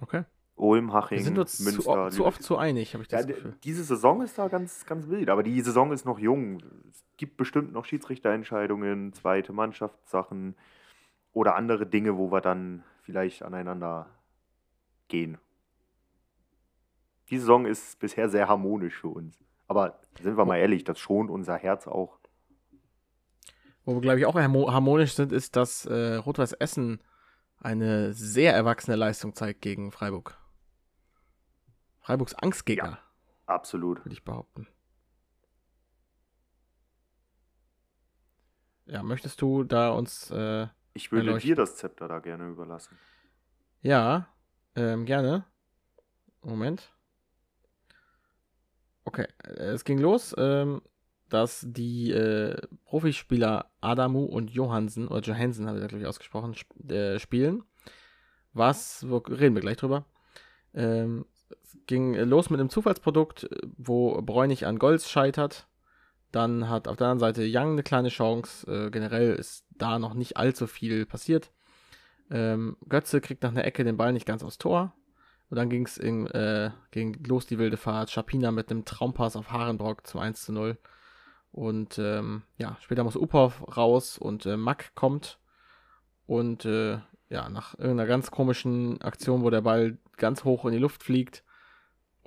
Okay. Ulm, Haching, Wir sind uns Münster, zu, o- zu oft zu einig, habe ich Ja, das d- Gefühl. diese Saison ist da ganz, ganz wild, aber die Saison ist noch jung. Gibt bestimmt noch Schiedsrichterentscheidungen, zweite Mannschaftssachen oder andere Dinge, wo wir dann vielleicht aneinander gehen. Die Saison ist bisher sehr harmonisch für uns. Aber sind wir mal ehrlich, das schont unser Herz auch. Wo wir, glaube ich, auch harmo- harmonisch sind, ist, dass äh, Rot-Weiß Essen eine sehr erwachsene Leistung zeigt gegen Freiburg. Freiburgs Angstgegner, Absolut. würde ich behaupten. Ja, möchtest du da uns äh, Ich würde Erleuchten. dir das Zepter da gerne überlassen. Ja, ähm, gerne. Moment. Okay, äh, es ging los, ähm, dass die äh, Profispieler Adamu und Johansen, oder Johansen habe ich da glaube ich ausgesprochen, sp äh, spielen. Was, wo, reden wir gleich drüber. Ähm, es ging los mit einem Zufallsprodukt, wo Bräunig an Golds scheitert. Dann hat auf der anderen Seite Young eine kleine Chance. Äh, generell ist da noch nicht allzu viel passiert. Ähm, Götze kriegt nach einer Ecke den Ball nicht ganz aufs Tor. Und dann ging es äh, ging los die wilde Fahrt. Schapina mit einem Traumpass auf Harenbrock zum 1 zu 0. Und ähm, ja, später muss Upov raus und äh, Mack kommt. Und äh, ja, nach irgendeiner ganz komischen Aktion, wo der Ball ganz hoch in die Luft fliegt.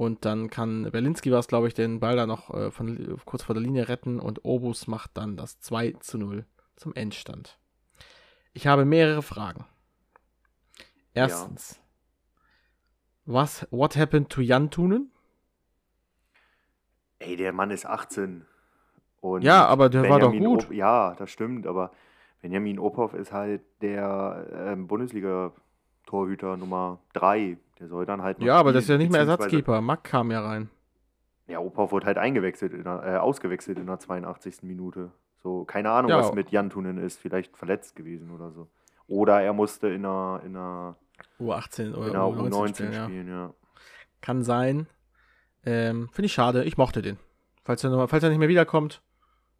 Und dann kann Berlinski war es, glaube ich, den Ball da noch äh, von, kurz vor der Linie retten. Und Obus macht dann das 2 zu 0 zum Endstand. Ich habe mehrere Fragen. Erstens. Was, what happened to Jan Tunen? Ey, der Mann ist 18. Und Ja, aber der war doch Benjamin gut. Op ja, das stimmt, aber Benjamin Ophoff ist halt der ähm, Bundesliga-Torhüter Nummer 3. Der soll dann halt noch Ja, aber das ist ja nicht mehr Ersatzkeeper. Mack kam ja rein. Ja, Ophoff wurde halt eingewechselt, in der, äh, ausgewechselt in der 82. Minute. So, keine Ahnung, Ja. was mit Jan Tunen ist. Vielleicht verletzt gewesen oder so. Oder er musste in der, in der U18 oder genau, U19, U19 spielen, ja. spielen, ja. Kann sein. Ähm, Finde ich schade. Ich mochte den. Falls er, noch falls er nicht mehr wiederkommt,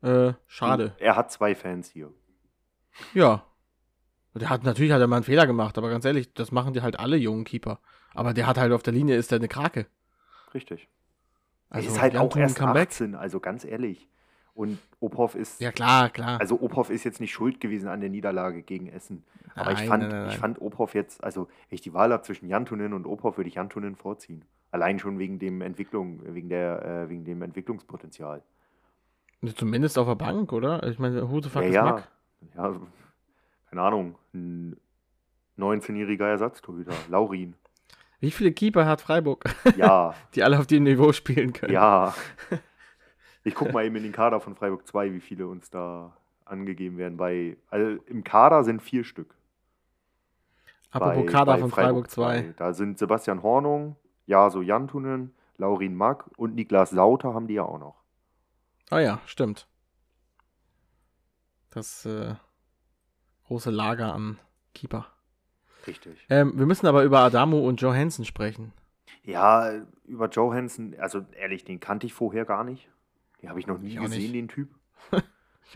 äh, schade. Er hat zwei Fans hier. Ja. Der hat, natürlich hat er mal einen Fehler gemacht, aber ganz ehrlich, das machen die halt alle jungen Keeper. Aber der hat halt auf der Linie, ist der eine Krake. Richtig. Also, er ist halt auch erst Comeback. 18, also ganz ehrlich. Und Ophoff ist, Ja, klar, klar. also Ophoff ist jetzt nicht schuld gewesen an der Niederlage gegen Essen. Aber ich Nein, fand, nein, nein, ich nein. fand Ophoff jetzt, also wenn ich die Wahl habe zwischen Jantunen und Ophoff, würde ich Jantunen vorziehen. Allein schon wegen dem Entwicklung, wegen der, äh, wegen dem Entwicklungspotenzial. Zumindest auf der Bank, oder? Ich meine, who the fuck Ja, is ja. Ja, keine Ahnung. Ein 19-jähriger Ersatztorhüter, Laurin. Wie viele Keeper hat Freiburg, Ja, die alle auf dem Niveau spielen können? ja. Ich guck mal eben in den Kader von Freiburg 2, wie viele uns da angegeben werden. Bei, also im Kader sind vier Stück. Apropos bei- Kader bei von Freiburg 2. Da sind Sebastian Hornung, Jaso Jantunen, Laurin Mack und Niklas Sauter haben die ja auch noch. Ah ja, stimmt. Das äh, große Lager an Keeper. Richtig. Ähm, wir müssen aber über Adamu und Joe Hansen sprechen. Ja, über Joe Hansen, also ehrlich, den kannte ich vorher gar nicht. Den habe ich noch nie Ich gesehen, den Typ.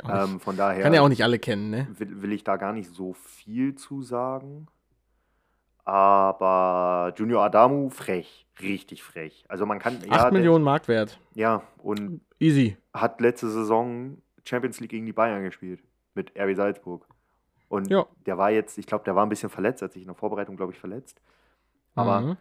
Ähm, von daher Kann ja auch nicht alle kennen, ne? will, will ich da gar nicht so viel zu sagen. Aber Junior Adamu, frech. Richtig frech. Also man kann. 8 ja, der- Millionen Marktwert. Ja, und Easy. hat letzte Saison Champions League gegen die Bayern gespielt. Mit RB Salzburg. Und Ja. der war jetzt, ich glaube, der war ein bisschen verletzt, hat sich in der Vorbereitung, glaube ich, verletzt. Aber Mhm.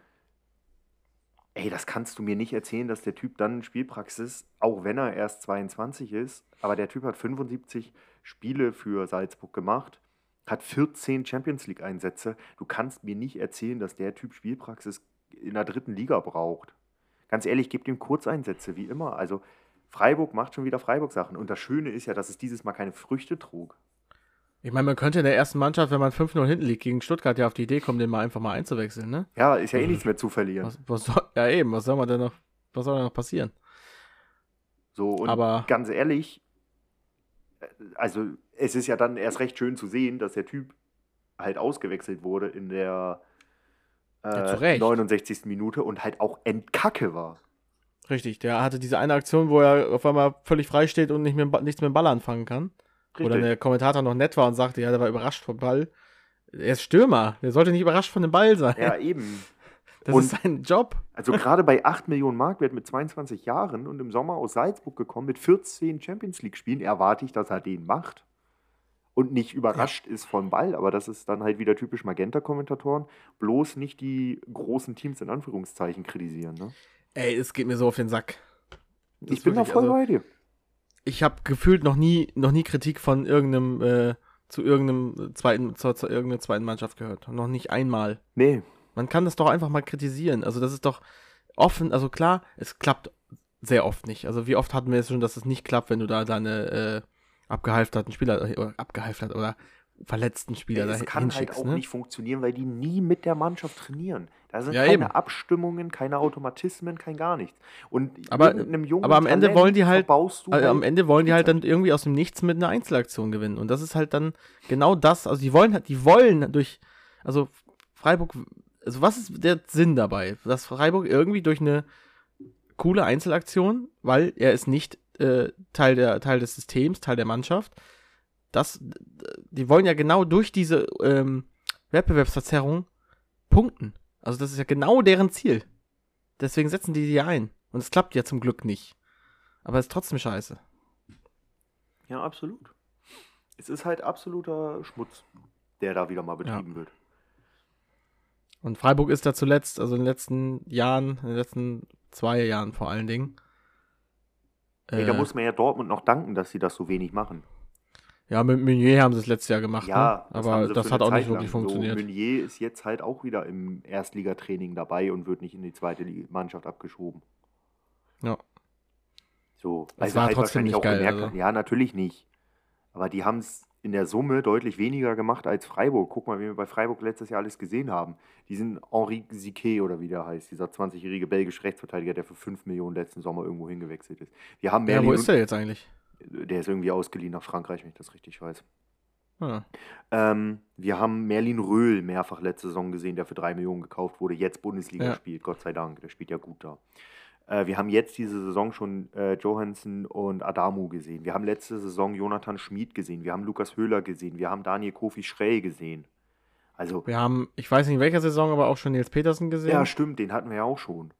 ey, das kannst du mir nicht erzählen, dass der Typ dann Spielpraxis, auch wenn er erst 22 ist, aber der Typ hat 75 Spiele für Salzburg gemacht, hat 14 Champions League Einsätze. Du kannst mir nicht erzählen, dass der Typ Spielpraxis in der dritten Liga braucht. Ganz ehrlich, gebt ihm Kurzeinsätze, wie immer. Also Freiburg macht schon wieder Freiburg-Sachen. Und das Schöne ist ja, dass es dieses Mal keine Früchte trug. Ich meine, man könnte in der ersten Mannschaft, wenn man 5-0 hinten liegt, gegen Stuttgart ja auf die Idee kommen, den mal einfach mal einzuwechseln, ne? Ja, ist ja eh nichts mehr zu verlieren. Was, was soll, ja, eben, was soll man denn noch, was soll da noch passieren? So, und Aber- ganz ehrlich, äh, also es ist ja dann erst recht schön zu sehen, dass der Typ halt ausgewechselt wurde in der Ja, äh, Recht. 69. Minute und halt auch entkacke war. Richtig, der hatte diese eine Aktion, wo er auf einmal völlig frei steht und nicht mehr, nichts mit dem Ball anfangen kann. Oder der Kommentator noch nett war und sagte, ja, der war überrascht vom Ball. Er ist Stürmer, der sollte nicht überrascht von dem Ball sein. Ja, eben. das und- ist sein Job. Also gerade bei 8 Millionen Markwert mit 22 Jahren und im Sommer aus Salzburg gekommen mit 14 Champions League-Spielen, erwarte ich, dass er den macht. Und nicht überrascht ist vom Ball, aber das ist dann halt wieder typisch Magenta-Kommentatoren. Bloß nicht die großen Teams in Anführungszeichen kritisieren. Ne? Ey, es geht mir so auf den Sack. Das Ich bin da voll also- bei dir. Ich habe gefühlt noch nie, noch nie Kritik von irgendeinem, äh, zu irgendeinem zweiten, zu, zu irgendeiner zweiten Mannschaft gehört. Noch nicht einmal. Nee, Man kann das doch einfach mal kritisieren. Also das ist doch offen, also klar, es klappt sehr oft nicht. Also wie oft hatten wir es schon, dass es nicht klappt, wenn du da deine äh, abgehalfterten Spieler oder abgehalftert oder verletzten Spieler es da kann halt auch ne? nicht funktionieren, weil die nie mit der Mannschaft trainieren. Da sind Ja, keine eben. Abstimmungen, keine Automatismen, kein gar nichts. Und Aber- aber am Ende Talent wollen die halt- Also am halt Ende wollen die halt dann irgendwie aus dem Nichts mit einer Einzelaktion gewinnen. Und das ist halt dann genau das. Also die wollen halt, die wollen durch, also Freiburg, also was ist der Sinn dabei? Dass Freiburg irgendwie durch eine coole Einzelaktion, weil er ist nicht äh, Teil, der, Teil des Systems, Teil der Mannschaft, das, die wollen ja genau durch diese ähm, Wettbewerbsverzerrung punkten. Also das ist ja genau deren Ziel. Deswegen setzen die die ein. Und es klappt ja zum Glück nicht. Aber es ist trotzdem scheiße. Ja, absolut. Es ist halt absoluter Schmutz, der da wieder mal betrieben wird. Und Freiburg ist da zuletzt, also in den letzten Jahren, in den letzten zwei Jahren vor allen Dingen. Ey, da äh, muss man ja Dortmund noch danken, dass sie das so wenig machen. Ja, mit Meunier haben sie es letztes Jahr gemacht, Ja, ne? aber das für hat auch nicht Zeit wirklich lang. funktioniert. So, Meunier ist jetzt halt auch wieder im Erstligatraining dabei und wird nicht in die zweite Mannschaft abgeschoben. Ja. So, Das weil war sie halt trotzdem nicht geil, also. ja, natürlich nicht. Aber die haben es in der Summe deutlich weniger gemacht als Freiburg. Guck mal, wie wir bei Freiburg letztes Jahr alles gesehen haben. Diesen Henri Siquet oder wie der heißt, dieser 20-jährige belgische Rechtsverteidiger, der für 5 Millionen letzten Sommer irgendwo hingewechselt ist. Wir haben Ja, wo Merlin ist der jetzt eigentlich? Der ist irgendwie ausgeliehen nach Frankreich, wenn ich das richtig weiß. Hm. Ähm, wir haben Merlin Röhl mehrfach letzte Saison gesehen, der für drei Millionen gekauft wurde, jetzt Bundesliga Ja. spielt, Gott sei Dank. Der spielt ja gut da. Äh, wir haben jetzt diese Saison schon äh, Johansen und Adamu gesehen. Wir haben letzte Saison Jonathan Schmid gesehen. Wir haben Lukas Höhler gesehen. Wir haben Daniel Kofi Schrey gesehen. Also, Wir haben, ich weiß nicht in welcher Saison, aber auch schon Nils Petersen gesehen. ja, stimmt, den hatten wir ja auch schon.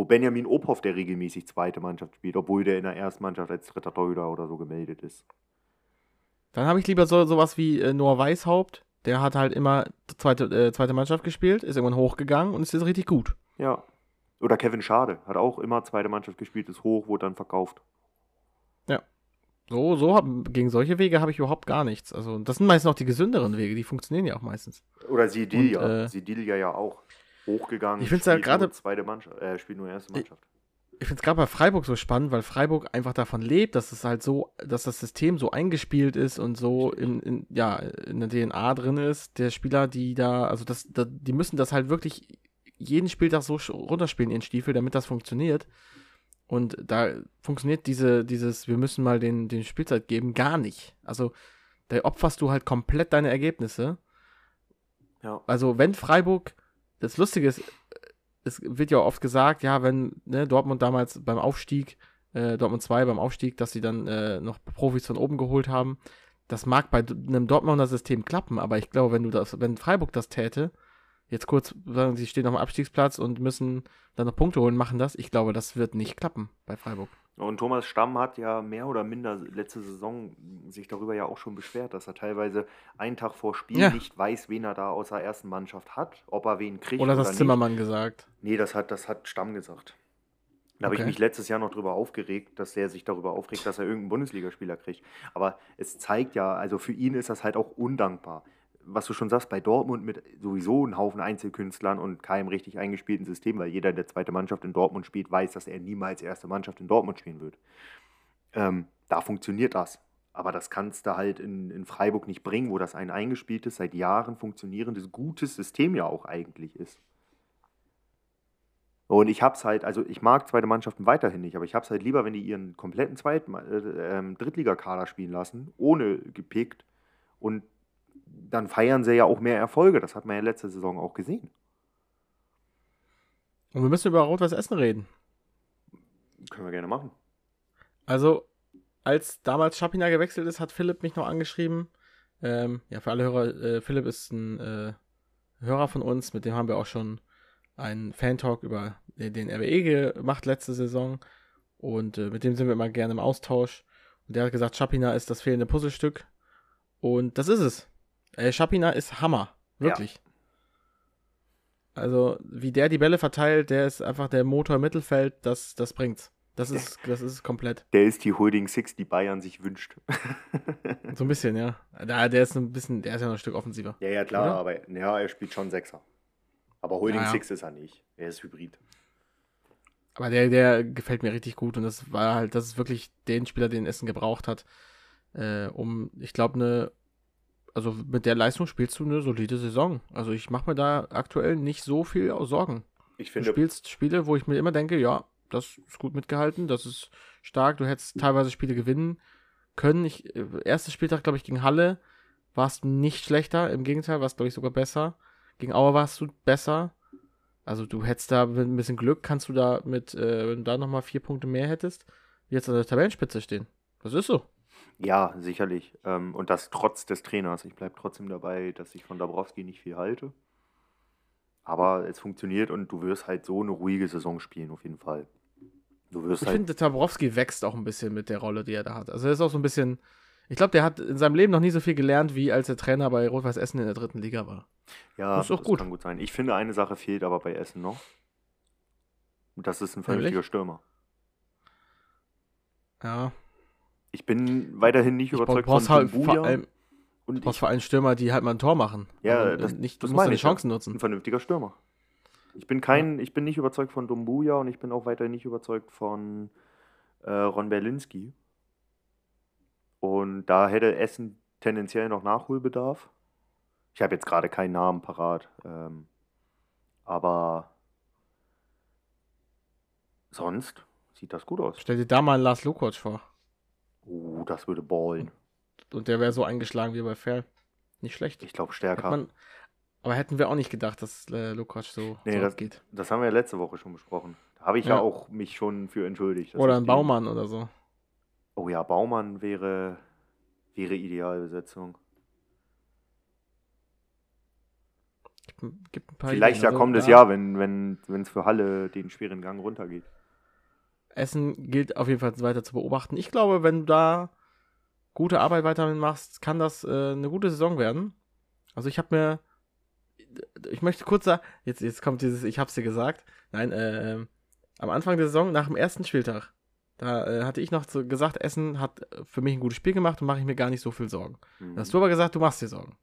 Wo Benjamin Ophoff, der regelmäßig zweite Mannschaft spielt, obwohl der in der ersten Mannschaft als dritter Torhüter oder so gemeldet ist. Dann habe ich lieber so sowas wie äh, Noah Weishaupt. Der hat halt immer zweite, äh, zweite Mannschaft gespielt, ist irgendwann hochgegangen und ist jetzt richtig gut. Ja. Oder Kevin Schade, hat auch immer zweite Mannschaft gespielt, ist hoch, wurde dann verkauft. So, so hab, gegen solche Wege habe ich überhaupt gar nichts. Also, das sind meistens auch die gesünderen Wege, die funktionieren ja auch meistens. Oder Sidilia. Äh, Sidilia ja auch. Hochgegangen. Ich find's ja spielt gerade- Zweite Mannschaft, äh, spielt nur erste Mannschaft. Ich finde es gerade bei Freiburg so spannend, weil Freiburg einfach davon lebt, dass es halt so, dass das System so eingespielt ist und so in, in, ja, in der DNA drin ist. Der Spieler, die da, also das, da, die müssen das halt wirklich jeden Spieltag so runterspielen, ihren Stiefel, damit das funktioniert. Und da funktioniert diese, dieses, wir müssen mal den, den Spielzeit geben, gar nicht. Also da opferst du halt komplett deine Ergebnisse. Ja. Also wenn Freiburg, das Lustige ist, es wird ja oft gesagt, ja, wenn ne, Dortmund damals beim Aufstieg, äh, Dortmund 2 beim Aufstieg, dass sie dann äh, noch Profis von oben geholt haben, das mag bei einem Dortmunder System klappen, aber ich glaube, wenn du das, wenn Freiburg das täte, jetzt kurz sagen, sie stehen auf dem Abstiegsplatz und müssen dann noch Punkte holen, machen das, ich glaube, das wird nicht klappen bei Freiburg. Und Thomas Stamm hat ja mehr oder minder letzte Saison sich darüber ja auch schon beschwert, dass er teilweise einen Tag vor Spiel Ja. nicht weiß, wen er da aus der ersten Mannschaft hat, ob er wen kriegt Oder oder, das. Zimmermann gesagt. Nee, das hat, das hat Stamm gesagt. Da habe ich Okay. mich letztes Jahr noch drüber aufgeregt, dass er sich darüber aufregt, dass er irgendeinen Bundesligaspieler kriegt. Aber es zeigt ja, also für ihn ist das halt auch undankbar. Was du schon sagst, bei Dortmund mit sowieso einem Haufen Einzelkünstlern und keinem richtig eingespielten System, weil jeder, der zweite Mannschaft in Dortmund spielt, weiß, dass er niemals erste Mannschaft in Dortmund spielen wird. Ähm, da funktioniert das. Aber das kannst du halt in, in Freiburg nicht bringen, wo das ein eingespieltes, seit Jahren funktionierendes, gutes System ja auch eigentlich ist. Und ich hab's halt, also ich mag zweite Mannschaften weiterhin nicht, aber ich hab's halt lieber, wenn die ihren kompletten zweiten äh, ähm, Drittligakader spielen lassen, ohne gepickt. Und dann feiern sie ja auch mehr Erfolge. Das hat man ja letzte Saison auch gesehen. Und wir müssen über Rot-Weiß Essen reden. Können wir gerne machen. Also, als damals Schapina gewechselt ist, hat Philipp mich noch angeschrieben. Ähm, ja, für alle Hörer, äh, Philipp ist ein äh, Hörer von uns, mit dem haben wir auch schon einen Fan-Talk über den den RWE gemacht letzte Saison. Und äh, mit dem sind wir immer gerne im Austausch. Und der hat gesagt, Schapina ist das fehlende Puzzlestück. Und das ist es. Äh, Schapina ist Hammer. Wirklich. Also, wie der die Bälle verteilt, der ist einfach der Motor im Mittelfeld, das, das bringt's. Das ist, das ist komplett. Der ist die Holding Six, die Bayern sich wünscht. So ein bisschen, ja. Da, der ist ein bisschen, der ist ja noch ein Stück offensiver. ja, ja, klar, Oder? aber ja, er spielt schon Sechser. Aber Holding Ja, ja. Six ist er nicht. Er ist Hybrid. Aber der, der gefällt mir richtig gut und das war halt, das ist wirklich den Spieler, den Essen gebraucht hat, äh, um, ich glaube, eine, also mit der Leistung spielst du eine solide Saison. Also ich mache mir da aktuell nicht so viel Sorgen. Ich Du finde, spielst Spiele, wo ich mir immer denke, ja, das ist gut mitgehalten, das ist stark, du hättest teilweise Spiele gewinnen können. Ich, äh, erstes Spieltag, glaube ich, gegen Halle warst du nicht schlechter, im Gegenteil, warst, glaube ich, sogar besser. Gegen Auer warst du besser. Also du hättest da mit ein bisschen Glück, kannst du da mit, äh, wenn du da nochmal vier Punkte mehr hättest, jetzt an der Tabellenspitze stehen. Das ist so. Ja, sicherlich. Ähm, und das trotz des Trainers. Ich bleibe trotzdem dabei, dass ich von Dabrowski nicht viel halte. Aber es funktioniert und du wirst halt so eine ruhige Saison spielen, auf jeden Fall. Du wirst Ich halt. finde, Taborowski wächst auch ein bisschen mit der Rolle, die er da hat. Also er ist auch so ein bisschen, ich glaube, der hat in seinem Leben noch nie so viel gelernt, wie als er Trainer bei Rot-Weiß Essen in der dritten Liga war. Ja, das ist auch gut. kann gut sein. Ich finde, eine Sache fehlt aber bei Essen noch. Und das ist ein vernünftiger Stürmer. Ja, Ich bin weiterhin nicht ich überzeugt brauchst von halt vor allem, und brauchst ich, vor allem Stürmer, die halt mal ein Tor machen. Ja, das- äh, nicht, du das musst deine ja. Chancen nutzen. ein vernünftiger Stürmer. Ich bin kein, ich bin nicht überzeugt von Dumbuya und ich bin auch weiterhin nicht überzeugt von äh, Ron Berlinski. Und da hätte Essen tendenziell noch Nachholbedarf. Ich habe jetzt gerade keinen Namen parat. Ähm, aber sonst sieht das gut aus. Stell dir da mal einen Lars Lukoc vor. Oh, das würde ballen. und der wäre so eingeschlagen wie bei Fair. Nicht schlecht. Ich glaube stärker. man, aber hätten wir auch nicht gedacht, dass äh, Lukacs so, Nee, so das- geht. Das haben wir ja letzte Woche schon besprochen. Da habe ich ja. Ja. auch mich schon für entschuldigt. Oder ein Baumann oder so. Oh ja, Baumann wäre, wäre Idealbesetzung. Gibt, gibt ein paar Vielleicht Ideen. ja Also kommendes da- Jahr, wenn wenn wenn, es für Halle den schweren Gang runtergeht. Essen gilt auf jeden Fall weiter zu beobachten. Ich glaube, wenn du da gute Arbeit weiterhin machst, kann das äh, eine gute Saison werden. Also ich habe mir, ich möchte kurz sagen, jetzt, jetzt kommt dieses, ich hab's dir gesagt. Nein, äh, am Anfang der Saison, nach dem ersten Spieltag, da äh, hatte ich noch so gesagt, Essen hat für mich ein gutes Spiel gemacht und mache ich mir gar nicht so viel Sorgen. Mhm. Da hast du aber gesagt, du machst dir Sorgen.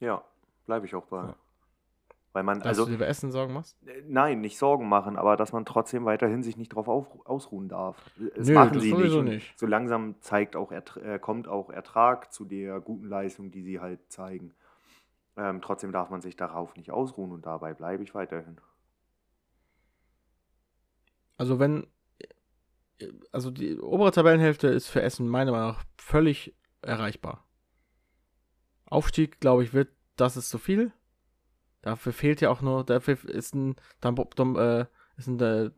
Ja, bleibe ich auch bei. Ja. Weil man, Dass also, du dir bei Essen Sorgen machst? äh, nein, nicht Sorgen machen, aber dass man trotzdem weiterhin sich nicht drauf auf, ausruhen darf. Das Nö, machen das sie nicht. nicht. So langsam zeigt auch äh, kommt auch Ertrag zu der guten Leistung, die sie halt zeigen. Ähm, trotzdem darf man sich darauf nicht ausruhen und dabei bleibe ich weiterhin. Also wenn, also die obere Tabellenhälfte ist für Essen meiner Meinung nach völlig erreichbar. Aufstieg, glaube ich, wird, das ist zu viel. Dafür fehlt ja auch nur, dafür ist ein, Dom, Dom, äh, ist ein, äh,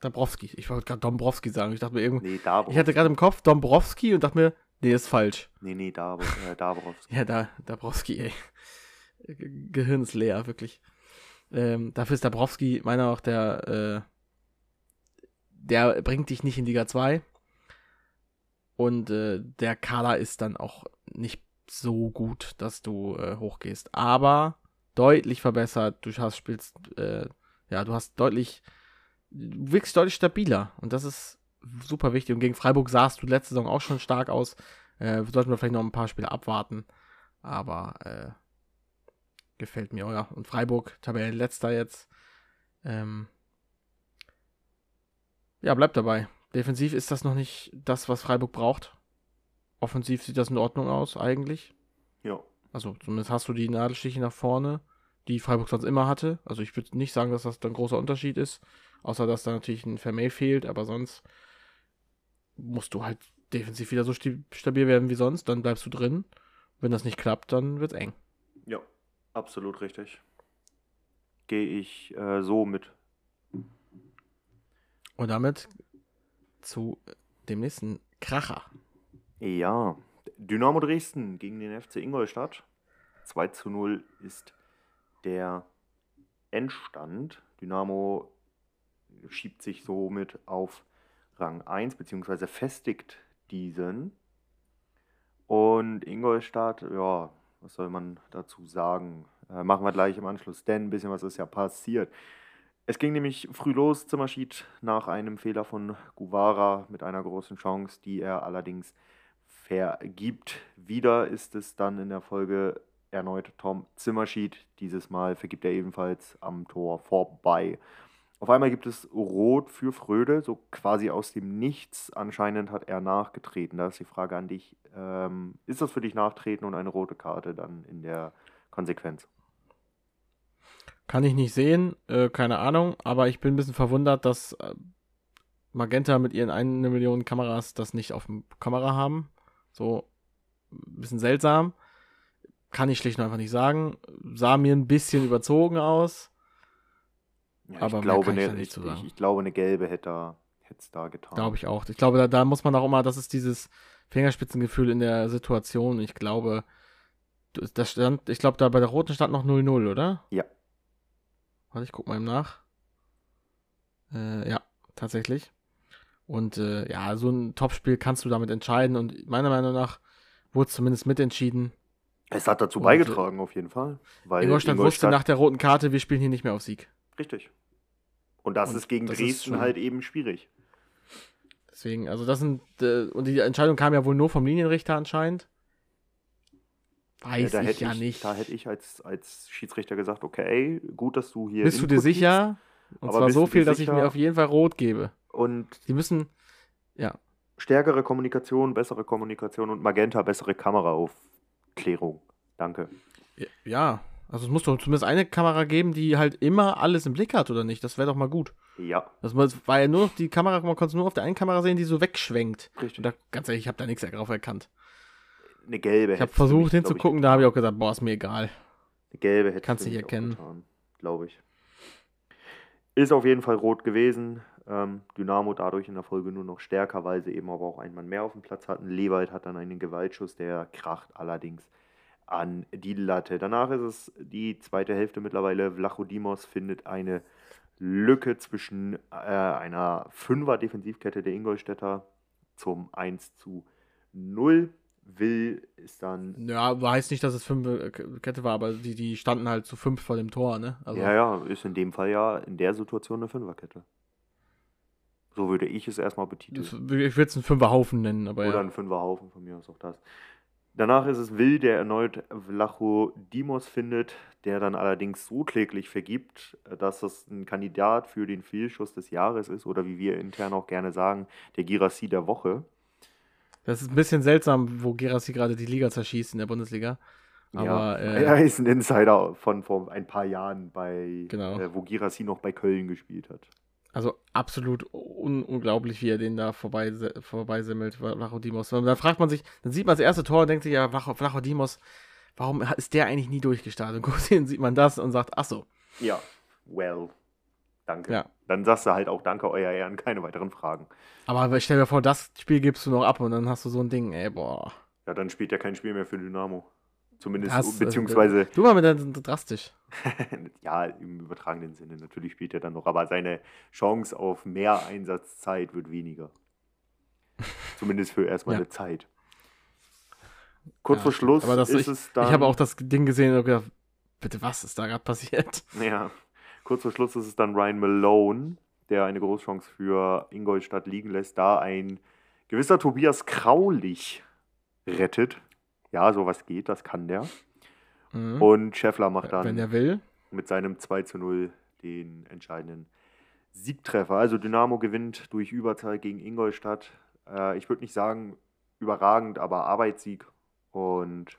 Dombrowski. Ich wollte gerade Dombrowski sagen. Ich dachte mir irgendwie, Nee, Dabrowski. ich hatte gerade im Kopf Dombrowski und dachte mir, nee, ist falsch. Nee, nee, Dab äh, Dabrowski. Ja, da, Dabrowski, ey. Ge- Gehirn ist leer, wirklich. Ähm, dafür ist Dabrowski meiner nach der, äh, der bringt dich nicht in Liga 2. Und äh, der Kader ist dann auch nicht so gut, dass du äh, hochgehst. Aber deutlich verbessert. Du hast spielst, äh, ja, du hast deutlich, du wirkst deutlich stabiler. Und das ist super wichtig. Und gegen Freiburg sahst du letzte Saison auch schon stark aus. Äh, sollten wir vielleicht noch ein paar Spiele abwarten. Aber äh, gefällt mir, ja. Und Freiburg, Tabellenletzter jetzt. Ähm, ja, bleibt dabei. Defensiv ist das noch nicht das, was Freiburg braucht. Offensiv sieht das in Ordnung aus, eigentlich. Ja. Also zumindest hast du die Nadelstiche nach vorne, die Freiburg sonst immer hatte. Also ich würde nicht sagen, dass das ein großer Unterschied ist. Außer dass da natürlich ein Vermey fehlt, aber sonst musst du halt defensiv wieder so stabil werden wie sonst, dann bleibst du drin. Wenn das nicht klappt, dann wird's eng. Ja, absolut richtig. Gehe ich äh, so mit. Und damit zu dem nächsten Kracher. Ja, Dynamo Dresden gegen den FC Ingolstadt. 2 zu 0 ist der Endstand. Dynamo schiebt sich somit auf Rang 1 beziehungsweise festigt diesen. Und Ingolstadt, ja, was soll man dazu sagen? Äh, machen wir gleich im Anschluss, denn ein bisschen was ist ja passiert. Es ging nämlich früh los, Zimmerschied, nach einem Fehler von Guvara mit einer großen Chance, die er allerdings vergibt. Wieder ist es dann in der Folge erneut Tom Zimmerschied. Dieses Mal vergibt er ebenfalls am Tor vorbei. Auf einmal gibt es Rot für Fröde, so quasi aus dem Nichts. Anscheinend hat er nachgetreten. Da ist die Frage an dich: ähm, Ist das für dich Nachtreten und eine rote Karte dann in der Konsequenz? Kann ich nicht sehen, äh, keine Ahnung, aber ich bin ein bisschen verwundert, dass äh, Magenta mit ihren 1 Million Kameras das nicht auf Kamera haben. So ein bisschen seltsam. Kann ich schlicht und einfach nicht sagen. Sah mir ein bisschen überzogen aus. Ja, Aber ich, glaube, ich eine, ich, sagen. ich, ich glaube, eine gelbe hätte es da getan. Glaube ich auch. Ich glaube, da, da muss man auch immer, das ist dieses Fingerspitzengefühl in der Situation. Ich glaube, das stand, ich glaube, da bei der roten stand noch 0-0, oder? Ja. Warte, ich guck mal eben nach. Äh, ja, tatsächlich. Und äh, ja, so ein Topspiel kannst du damit entscheiden und meiner Meinung nach wurde es zumindest mitentschieden. Es hat dazu Und, beigetragen, auf jeden Fall. Weil Ingolstadt, wusste nach der roten Karte, wir spielen hier nicht mehr auf Sieg. Richtig. Und das Und ist gegen das ist Dresden schon- halt eben schwierig. Deswegen, also das sind, äh, und die Entscheidung kam ja wohl nur vom Linienrichter anscheinend. Weiß da ich hätte ja ich, nicht. Da hätte ich als, als Schiedsrichter gesagt, okay, gut, dass du hier. Bist du dir sicher? Und Aber zwar so viel, dass ich mir auf jeden Fall rot gebe. Und Die müssen, stärkere Kommunikation, bessere Kommunikation und Magenta, bessere Kameraaufklärung. Danke. ja, also es muss doch zumindest eine Kamera geben, die halt immer alles im Blick hat, oder nicht? Das wäre doch mal gut. Ja, Das war ja nur noch die Kamera, man konnte es nur auf der einen Kamera sehen, die so wegschwenkt. richtig. Und da, ganz ehrlich, ich habe da nichts drauf erkannt. eine gelbe Ich habe versucht hinzugucken, da habe ich auch gesagt, boah, ist mir egal. Eine gelbe hätte Kannst nicht erkennen. glaube ich. Ist auf jeden Fall rot gewesen. Ähm, Dynamo dadurch in der Folge nur noch stärker, weil sie eben aber auch einen Mann mehr auf dem Platz hatten. Lewald hat dann einen Gewaltschuss, der kracht allerdings an die Latte. Danach ist es die zweite Hälfte mittlerweile. Vlachodimos findet eine Lücke zwischen äh, einer Fünfer-Defensivkette der Ingolstädter zum 1 zu 0. Will ist dann Ja, heißt nicht, dass es fünf äh, Kette war, aber die, die standen halt zu fünf vor dem Tor, ne? Also, ja, ja, ist in dem Fall ja in der Situation eine Fünferkette. So würde ich es erstmal betiteln. ich würde es einen Fünferhaufen nennen, aber Oder ja. ein Fünferhaufen, von mir aus auch das. Danach ist es Will, der erneut Vlachodimos findet, der dann allerdings so kläglich vergibt, dass es ein Kandidat für den Fehlschuss des Jahres ist oder wie wir intern auch gerne sagen, der Girassi der Woche. Das ist ein bisschen seltsam, wo Gerassi gerade die Liga zerschießt in der Bundesliga. Aber ja, äh, er ist ein Insider von vor ein paar Jahren, bei, Genau. äh, wo Girassi noch bei Köln gespielt hat. Also absolut un unglaublich, wie er den da vorbei vorbeisemmelt, Vlachodimos. Und dann fragt man sich, dann sieht man das erste Tor und denkt sich, ja, Vlacho- Vlachodimos, warum ist der eigentlich nie durchgestartet? Und guckt hin, sieht man das und sagt, ach so, Ja, well, danke. Ja. Dann sagst du halt auch Danke, euer Ehren, keine weiteren Fragen. aber stell dir vor, das Spiel gibst du noch ab und dann hast du so ein Ding, ey, boah. Ja, dann spielt er kein Spiel mehr für Dynamo. Zumindest, Das, äh, beziehungsweise, Du mal mit der drastisch. ja, im übertragenen Sinne. Natürlich spielt er dann noch, aber seine Chance auf mehr Einsatzzeit wird weniger. Zumindest für erstmal Ja. eine Zeit. Kurz Ja, vor Schluss Aber das, ist ich, es dann. ich habe auch das Ding gesehen und gedacht, bitte, was ist da gerade passiert? Ja, kurz vor Schluss ist es dann Ryan Malone, der eine Großchance für Ingolstadt liegen lässt, da ein gewisser Tobias Kraulich rettet. Ja, sowas geht, das kann der. Mhm. Und Scheffler macht dann Wenn er will. mit seinem 2 zu 0 den entscheidenden Siegtreffer. Also Dynamo gewinnt durch Überzahl gegen Ingolstadt. Äh, ich würde nicht sagen überragend, aber Arbeitssieg. Und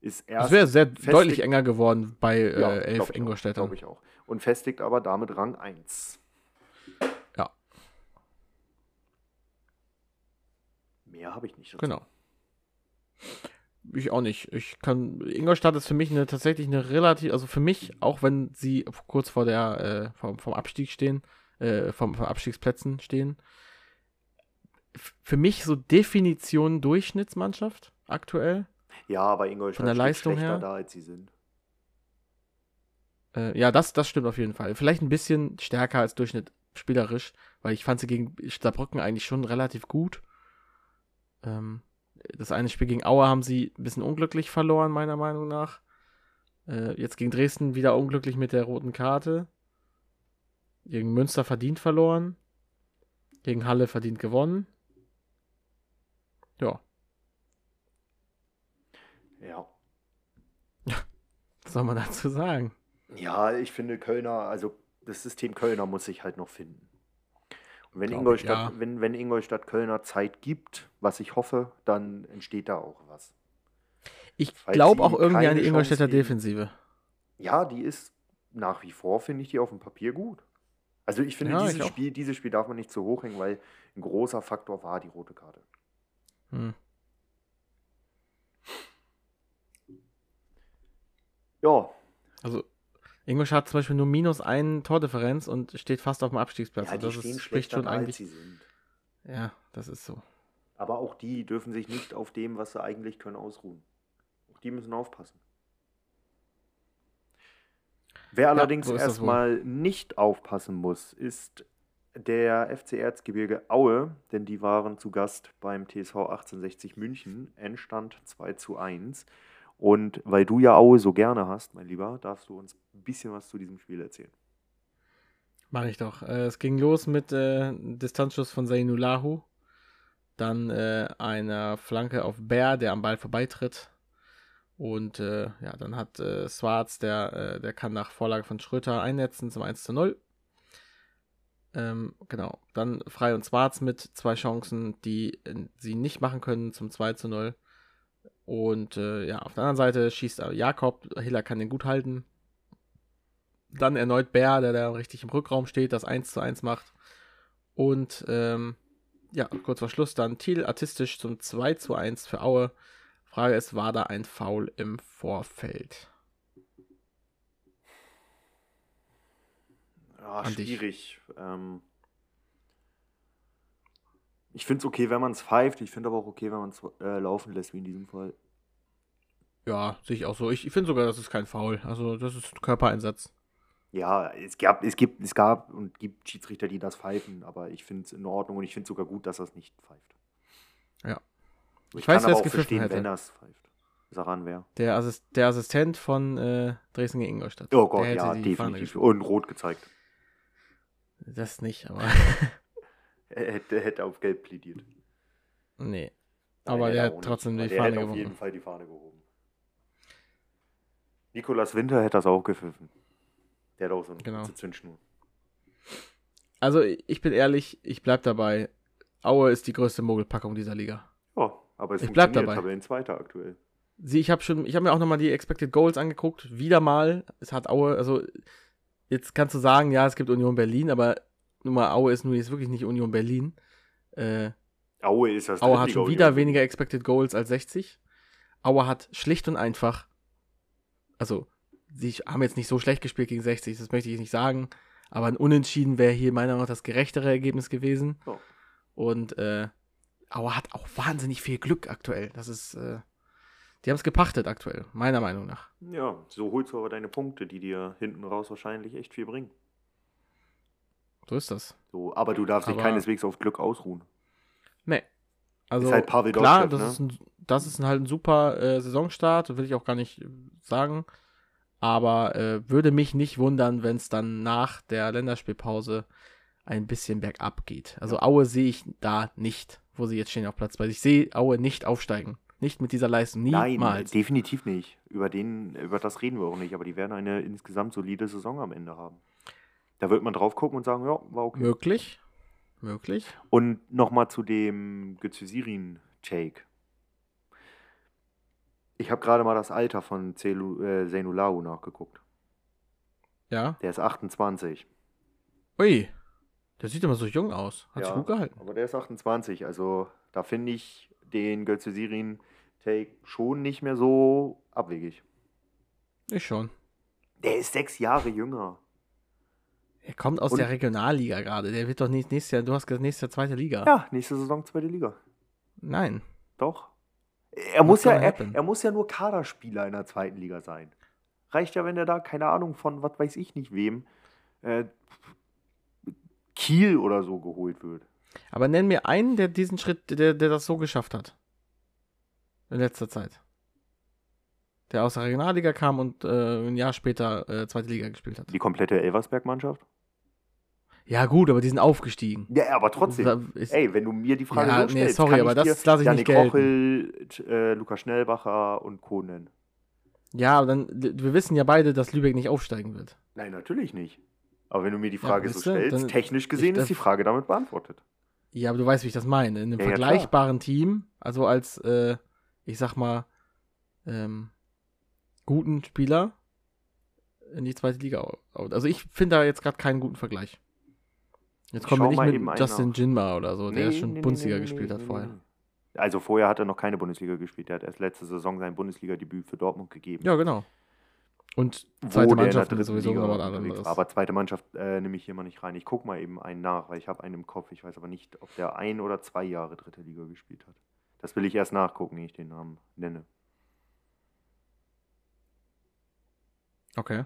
ist erst Es wäre sehr deutlich enger geworden bei äh, Ja, elf glaub Ingolstädtern. Glaube ich auch. Und festigt aber damit Rang 1. Ja. Mehr habe ich nicht. dazu. Genau. Ich auch nicht. Ich kann. Ingolstadt ist für mich eine tatsächlich eine relativ, also für mich, auch wenn sie kurz vor der, äh, vom, vom Abstieg stehen, äh, vom, vom Abstiegsplätzen stehen, für mich so Definition Durchschnittsmannschaft aktuell. Ja, aber Ingolstadt Von der Leistung her? da, als sie sind. Äh, ja, das, das stimmt auf jeden Fall. Vielleicht ein bisschen stärker als Durchschnitt spielerisch, weil ich fand sie gegen Saarbrücken eigentlich schon relativ gut. Ähm, das eine Spiel gegen Aue haben sie ein bisschen unglücklich verloren, meiner Meinung nach. Äh, jetzt gegen Dresden wieder unglücklich mit der roten Karte. Gegen Münster verdient verloren. Gegen Halle verdient gewonnen. Ja, Ja. was soll man dazu sagen? Ja, ich finde Kölner, also das System Kölner muss sich halt noch finden. Wenn ich, Ingolstadt, ja. wenn, wenn Ingolstadt Kölner Zeit gibt, was ich hoffe, dann entsteht da auch was. Ich glaube auch irgendwie an die Ingolstädter geben. Defensive. Ja, die ist nach wie vor, finde ich die auf dem Papier gut. Also ich finde, Ja, ich dieses, auch. Spiel, dieses Spiel darf man nicht zu hoch hängen, weil ein großer Faktor war die rote Karte. Hm. Ja, Also, Ingolstadt hat zum Beispiel nur minus einen Tordifferenz und steht fast auf dem Abstiegsplatz. ja die das stehen ist, spricht schon eigentlich. sie sind. Ja, das ist so. Aber auch die dürfen sich nicht auf dem, was sie eigentlich können, ausruhen. Auch die müssen aufpassen. Wer allerdings so erstmal nicht aufpassen muss, ist der FC Erzgebirge Aue, denn die waren zu Gast beim TSV 1860 München. Endstand 2 zu 1. Und weil du ja Aue so gerne hast, mein Lieber, darfst du uns ein bisschen was zu diesem Spiel erzählen. Mache ich doch. Äh, es ging los mit äh, Distanzschuss von Zainulahu. Dann äh, einer Flanke auf Bär, der am Ball vorbeitritt. Und äh, ja, dann hat äh, Swarz, der, äh, der kann nach Vorlage von Schröter einnetzen zum 1 zu 0. Ähm, genau. Dann Frei und Swarz mit zwei Chancen, die äh, sie nicht machen können zum 2 zu 0. Und äh, ja, auf der anderen Seite schießt Jakob, Hiller kann den gut halten. Dann erneut Bär, der da richtig im Rückraum steht, das 1 zu 1 macht. Und ähm, ja, kurz vor Schluss dann Thiel artistisch zum 2 zu 1 für Aue. Frage ist, war da ein Foul im Vorfeld? Ja, An dich. schwierig. Ähm, ich finde es okay, wenn man es pfeift. Ich finde aber auch okay, wenn man es äh, laufen lässt, wie in diesem Fall. Ja, sehe ich auch so. Ich, ich finde sogar, das ist kein Foul. Also, das ist Körpereinsatz. Ja, es gab, es gibt, es gab und gibt Schiedsrichter, die das pfeifen, aber ich finde es in Ordnung und ich finde sogar gut, dass er es nicht pfeift. Ja. Ich, Ich weiß, kann wer aber es auch verstehen, hätte. wenn er es pfeift. Saran wer? Der, Assist, der Assistent von äh, Dresden gegen Ingolstadt. Oh Gott, ja, definitiv. Und rot gezeigt. Das nicht, aber. Er hätte, hätte auf Gelb plädiert. nee. Nein, Aber hätte der er hat nicht. trotzdem die der Fahne hätte auf jeden Fall die Fahne gehoben. Nikolas Winter hätte das auch gepfiffen. Der hat auch so eine Genau. Zündschnur. Also, ich bin ehrlich, ich bleib dabei. Aue ist die größte Mogelpackung dieser Liga. Ja, aber es Ich bleib dabei. Tabellenzweiter aktuell. Sie, ich habe schon, ich habe mir auch nochmal die Expected Goals angeguckt. Wieder mal. Es hat Aue, also jetzt kannst du sagen, ja, es gibt Union Berlin, aber nun mal Aue ist nun jetzt wirklich nicht Union Berlin. Äh, Aue ist das Aue hat schon wieder weniger Expected Goals als 60. Aue hat schlicht und einfach, also sie haben jetzt nicht so schlecht gespielt gegen 60, das möchte ich nicht sagen, aber ein Unentschieden wäre hier meiner Meinung nach das gerechtere Ergebnis gewesen. Ja. Und äh, Aue hat auch wahnsinnig viel Glück aktuell. Das ist, äh, die haben es gepachtet aktuell, meiner Meinung nach. Ja, so holst du aber deine Punkte, die dir hinten raus wahrscheinlich echt viel bringen. So ist das. So, aber du darfst dich Aber- keineswegs auf Glück ausruhen. Nee. Also, Ist halt Pavel klar, das, ne? ist ein, das ist ein, halt ein super äh, Saisonstart, will ich auch gar nicht sagen. Aber äh, würde mich nicht wundern, wenn es dann nach der Länderspielpause ein bisschen bergab geht. Also Aue sehe ich da nicht, wo sie jetzt stehen auf Platz 2. Ich sehe Aue nicht aufsteigen. Nicht mit dieser Leistung. Niemals. Nein, definitiv nicht. Über, den, über das reden wir auch nicht, aber die werden eine insgesamt solide Saison am Ende haben. Da wird man drauf gucken und sagen, ja, war okay. Möglich. Möglich. Und nochmal zu dem Gezüsirin-Take. Ich habe gerade mal das Alter von Zelu, äh, Zeynulau nachgeguckt. Ja. Der ist 28. Ui. Der sieht immer so jung aus. Hat sich gut gehalten. Aber der ist 28. Also da finde ich den Gezüsirin-Take schon nicht mehr so abwegig. Ich schon. Der ist sechs Jahre jünger. Er kommt aus Und- der Regionalliga gerade. Der wird doch nicht nächstes Jahr, du hast gesagt, nächstes Jahr zweite Liga. Ja, nächste Saison zweite Liga. Nein. Doch. Er muss, ja, er, er muss ja nur Kaderspieler in der zweiten Liga sein. Reicht ja, wenn er da, keine Ahnung, von was weiß ich nicht wem, äh, Kiel oder so geholt wird. Aber nenn mir einen, der diesen Schritt, der, der das so geschafft hat. In letzter Zeit. Der aus der Regionalliga kam und äh, ein Jahr später äh, zweite Liga gespielt hat. Die komplette Elversberg-Mannschaft? Ja, gut, aber die sind aufgestiegen. Ja, aber trotzdem. Ist- Ey, wenn du mir die Frage Ja, so nee, stellst, sorry, kann aber ich das lasse ich nicht Janik Rochel, äh, Lukas Schnellbacher und Co. nennen. Ja, aber dann, wir wissen ja beide, dass Lübeck nicht aufsteigen wird. Nein, natürlich nicht. Aber wenn du mir die Frage so wisst ihr, stellst, dann- technisch gesehen ich- ist die Frage damit beantwortet. Ja, aber du weißt, wie ich das meine. In einem Ja, ja, vergleichbaren Team, also als, äh, ich sag mal, ähm, guten Spieler in die zweite Liga. Also ich finde da jetzt gerade keinen guten Vergleich. Jetzt kommen wir nicht mit eben Justin nach. Jinma oder so, der Nee, schon nee, Bundesliga gespielt hat vorher. Also vorher hat er noch keine Bundesliga gespielt. Er hat erst letzte Saison sein Bundesliga-Debüt für Dortmund gegeben. Ja, genau. Und Wo zweite der in der Mannschaft sowieso Liga nochmal anderes. Aber zweite Mannschaft äh, nehme ich hier mal nicht rein. Ich gucke mal eben einen nach, weil ich habe einen im Kopf. Ich weiß aber nicht, ob der ein oder zwei Jahre dritte Liga gespielt hat. Das will ich erst nachgucken, ehe ich den Namen nenne. Okay.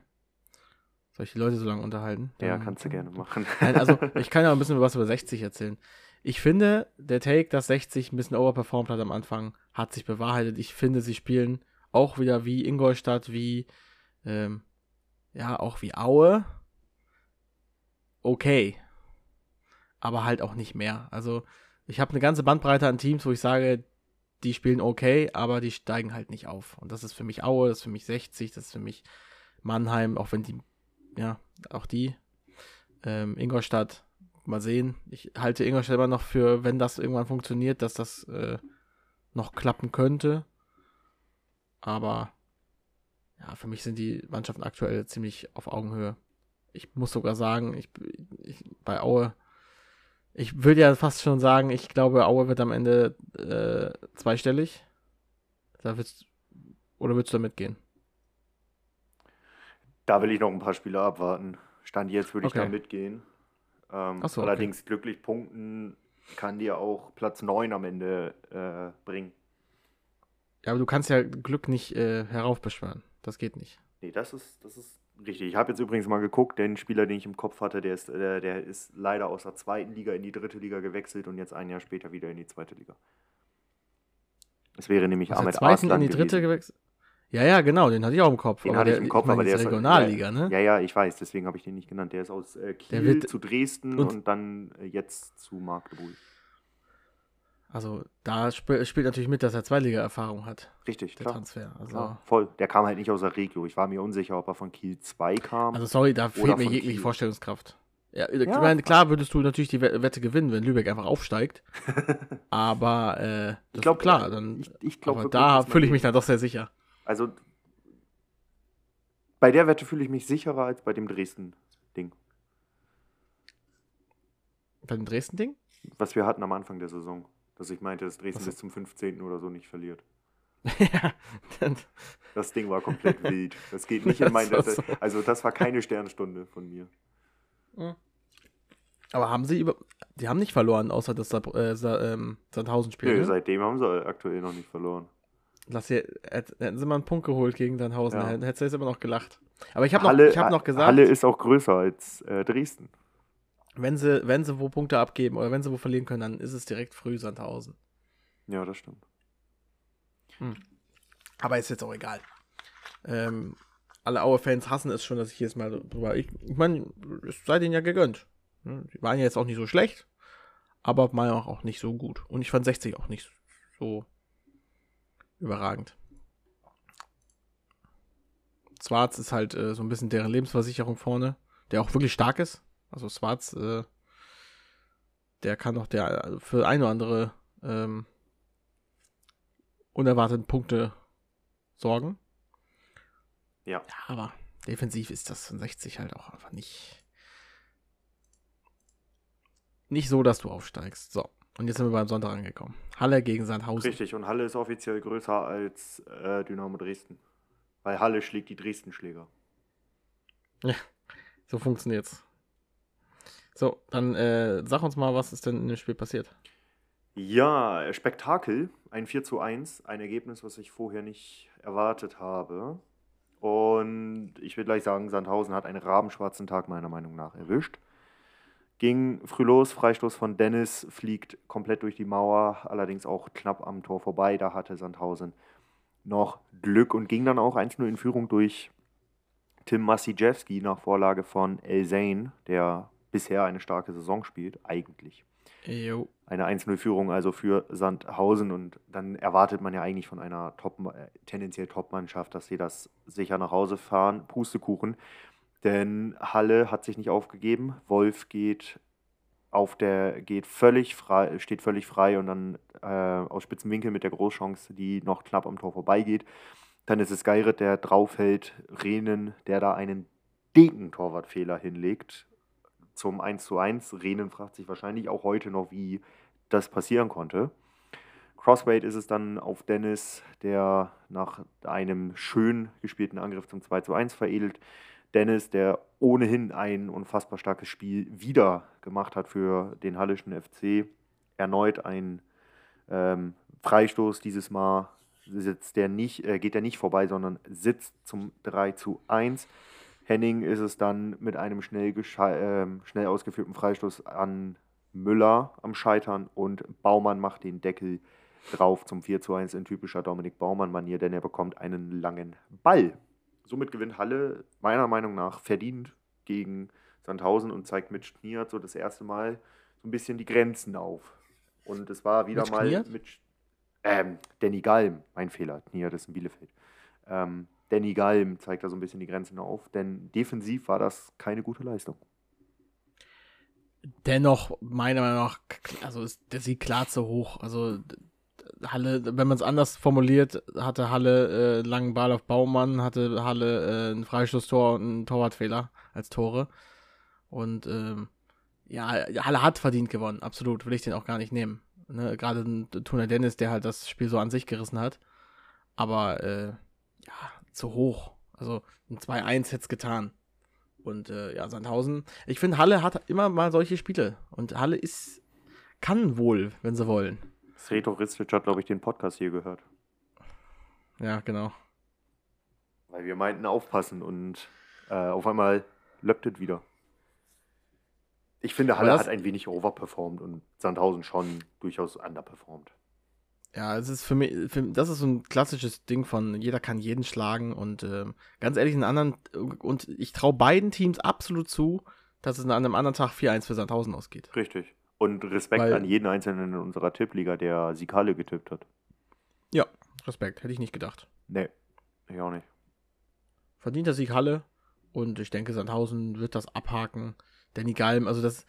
Soll ich die Leute so lange unterhalten? Ja, Dann- kannst du gerne machen. Nein, also ich kann ja ein bisschen was über 60 erzählen. Ich finde, der Take, dass 60 ein bisschen overperformt hat am Anfang, hat sich bewahrheitet. Ich finde, sie spielen auch wieder wie Ingolstadt, wie, ähm, ja, auch wie Aue. Okay. Aber halt auch nicht mehr. Also, ich habe eine ganze Bandbreite an Teams, wo ich sage, die spielen okay, aber die steigen halt nicht auf. Und das ist für mich Aue, das ist für mich 60, das ist für mich Mannheim, auch wenn die, ja, auch die. Ähm, Ingolstadt, mal sehen. Ich halte Ingolstadt immer noch für, wenn das irgendwann funktioniert, dass das äh, noch klappen könnte. Aber ja, für mich sind die Mannschaften aktuell ziemlich auf Augenhöhe. Ich muss sogar sagen, ich, ich bei Aue, ich würde ja fast schon sagen, ich glaube, Aue wird am Ende äh, zweistellig. Da willst, oder würdest du da mitgehen? Da will ich noch ein paar Spiele abwarten. Stand jetzt würde ich Okay. da mitgehen. Ähm, so, okay. allerdings glücklich punkten kann dir auch Platz 9 am Ende äh, bringen. Ja, aber du kannst ja Glück nicht äh, heraufbeschwören. Das geht nicht. Nee, das ist, das ist richtig. Ich habe jetzt übrigens mal geguckt, den Spieler, den ich im Kopf hatte, der ist, äh, der ist leider aus der zweiten Liga in die dritte Liga gewechselt und jetzt ein Jahr später wieder in die zweite Liga. Es wäre nämlich Aus der Ahmed zweiten Arslan in die dritte gewechselt. Ja, ja, genau, den hatte ich auch im Kopf. Den aber hatte ich der, im Kopf, meine, aber der ist Regionalliga, ne? Ja, ja, ich weiß, deswegen habe ich den nicht genannt. Der ist aus äh, Kiel wird- zu Dresden und- und, dann äh, jetzt zu Magdeburg. Also da sp spielt natürlich mit, dass er Zweitliga-Erfahrung hat, Richtig, der klar. Transfer. Also, klar. Voll. Der kam halt nicht aus der Regio. Ich war mir unsicher, ob er von Kiel 2 kam. also sorry, da fehlt mir jegliche Kiel. Vorstellungskraft. Ja, ich Ja. meine, klar würdest du natürlich die We- Wette gewinnen, wenn Lübeck einfach aufsteigt. aber äh, das Ich glaub, ist klar, dann. ich, ich glaube aber da fühle ich mich dann doch sehr sicher. Also bei der Wette fühle ich mich sicherer als bei dem Dresden-Ding, Bei dem Dresden-Ding? was wir hatten am Anfang der Saison. Dass ich meinte, dass Dresden Was- bis zum 15. oder so nicht verliert. ja, Das Ding war komplett wild. Das geht nicht in Das mein. Das, so. also das war keine Sternstunde von mir. aber haben sie über. Die haben nicht verloren, außer dass da äh, ähm, Sandhausen spielt. Nö, ne? seitdem haben sie aktuell noch nicht verloren. Lass hier, hätt- hätten sie mal einen Punkt geholt gegen Sandhausen, Ja. hättest du jetzt immer noch gelacht. Aber ich habe noch, ich hab noch gesagt, Halle ist auch größer als äh, Dresden. wenn, sie, wenn sie wo Punkte abgeben oder wenn sie wo verlieren können, dann ist es direkt früh Sandhausen. Ja, das stimmt. Aber ist jetzt auch egal. Ähm, alle Aue-Fans hassen es schon, dass ich jedes Mal drüber. Ich, ich meine, es sei denen ja gegönnt. Ne? Die waren ja jetzt auch nicht so schlecht, aber auch, auch nicht so gut. Und ich fand 60 auch nicht so überragend. Schwarz ist halt äh, so ein bisschen deren Lebensversicherung vorne, der auch wirklich stark ist. Also Schwarz, äh, der kann auch der also für ein oder andere ähm, unerwarteten Punkte sorgen. Ja. aber defensiv ist das von 60 halt auch einfach nicht nicht so, dass du aufsteigst. So, und jetzt sind wir beim Sonntag angekommen. Halle gegen Sandhausen. Richtig, und Halle ist offiziell größer als äh, Dynamo Dresden. Weil Halle schlägt die Dresden-Schläger. So funktioniert's. So, dann äh, sag uns mal, was ist denn in dem Spiel passiert? Ja, Spektakel, ein 4 zu 1, ein Ergebnis, was ich vorher nicht erwartet habe. Und ich will gleich sagen, Sandhausen hat einen rabenschwarzen Tag meiner Meinung nach erwischt. Ging früh los, Freistoß von Dennis, fliegt komplett durch die Mauer, allerdings auch knapp am Tor vorbei. Da hatte Sandhausen noch Glück und ging dann auch 1-0 in Führung durch Tim Masiejewski nach Vorlage von El Zain, der bisher eine starke Saison spielt, eigentlich Jo. eine 1-0-Führung also für Sandhausen und dann erwartet man ja eigentlich von einer Top, äh, tendenziell Top-Mannschaft, dass sie das sicher nach Hause fahren. Pustekuchen, denn Halle hat sich nicht aufgegeben. Wolf geht auf der geht völlig frei, steht völlig frei und dann äh, aus spitzen Winkel mit der Großchance, die noch knapp am Tor vorbeigeht. Dann ist es Geiret, der draufhält, Rehnen, der da einen dicken Torwartfehler hinlegt zum 1 zu 1. Rehnen fragt sich wahrscheinlich auch heute noch, wie das passieren konnte. Crossweight ist es dann auf Dennis, der nach einem schön gespielten Angriff zum 2 zu 1 veredelt. Dennis, der ohnehin ein unfassbar starkes Spiel wieder gemacht hat für den Hallischen FC. Erneut ein ähm, Freistoß, dieses Mal sitzt der nicht, äh, geht er nicht vorbei, sondern sitzt zum 3 zu 1. Henning ist es dann mit einem schnell, ähm, schnell ausgeführten Freistoß an Müller am Scheitern und Baumann macht den Deckel drauf zum 4 zu 1 in typischer Dominik Baumann-Manier, denn er bekommt einen langen Ball. Somit gewinnt Halle meiner Meinung nach verdient gegen Sandhausen und zeigt mit Schniert so das erste Mal so ein bisschen die Grenzen auf. Und es war wieder Mit mal Kniert? mit ähm, Danny Galm, mein Fehler, Kniert ist in Bielefeld. Ähm, Danny Galm zeigt da so ein bisschen die Grenzen auf, denn defensiv war das keine gute Leistung. Dennoch, meiner Meinung nach, also ist der Sieg klar zu hoch. Also Halle, wenn man es anders formuliert, hatte Halle äh, langen Ball auf Baumann, hatte Halle äh, ein Freistoßtor und einen Torwartfehler als Tore. Und ähm, ja, Halle hat verdient gewonnen, absolut, will ich den auch gar nicht nehmen. Ne? Gerade Tuna Dennis, der halt das Spiel so an sich gerissen hat. aber äh, ja, zu hoch. Also ein 2-1 hätte es getan. Und äh, ja, Sandhausen, ich finde, Halle hat immer mal solche Spiele. Und Halle ist, kann wohl, wenn sie wollen. Sreto Ristic hat, glaube ich, den Podcast hier gehört. Ja, genau. Weil wir meinten aufpassen und äh, auf einmal löppt es wieder. Ich finde, Halle hat ein wenig overperformed und Sandhausen schon durchaus underperformed. Ja, es ist für mich, für, das ist so ein klassisches Ding von jeder kann jeden schlagen und ähm, ganz ehrlich, in anderen, und ich traue beiden Teams absolut zu, dass es an einem anderen Tag 4-1 für Sandhausen ausgeht. Richtig. Und Respekt Weil- an jeden Einzelnen in unserer Tippliga, der Sieg Halle getippt hat. Ja, Respekt, hätte ich nicht gedacht. Nee, ich auch nicht. Verdienter Sieg Halle und ich denke, Sandhausen wird das abhaken. Danny Galm, also das,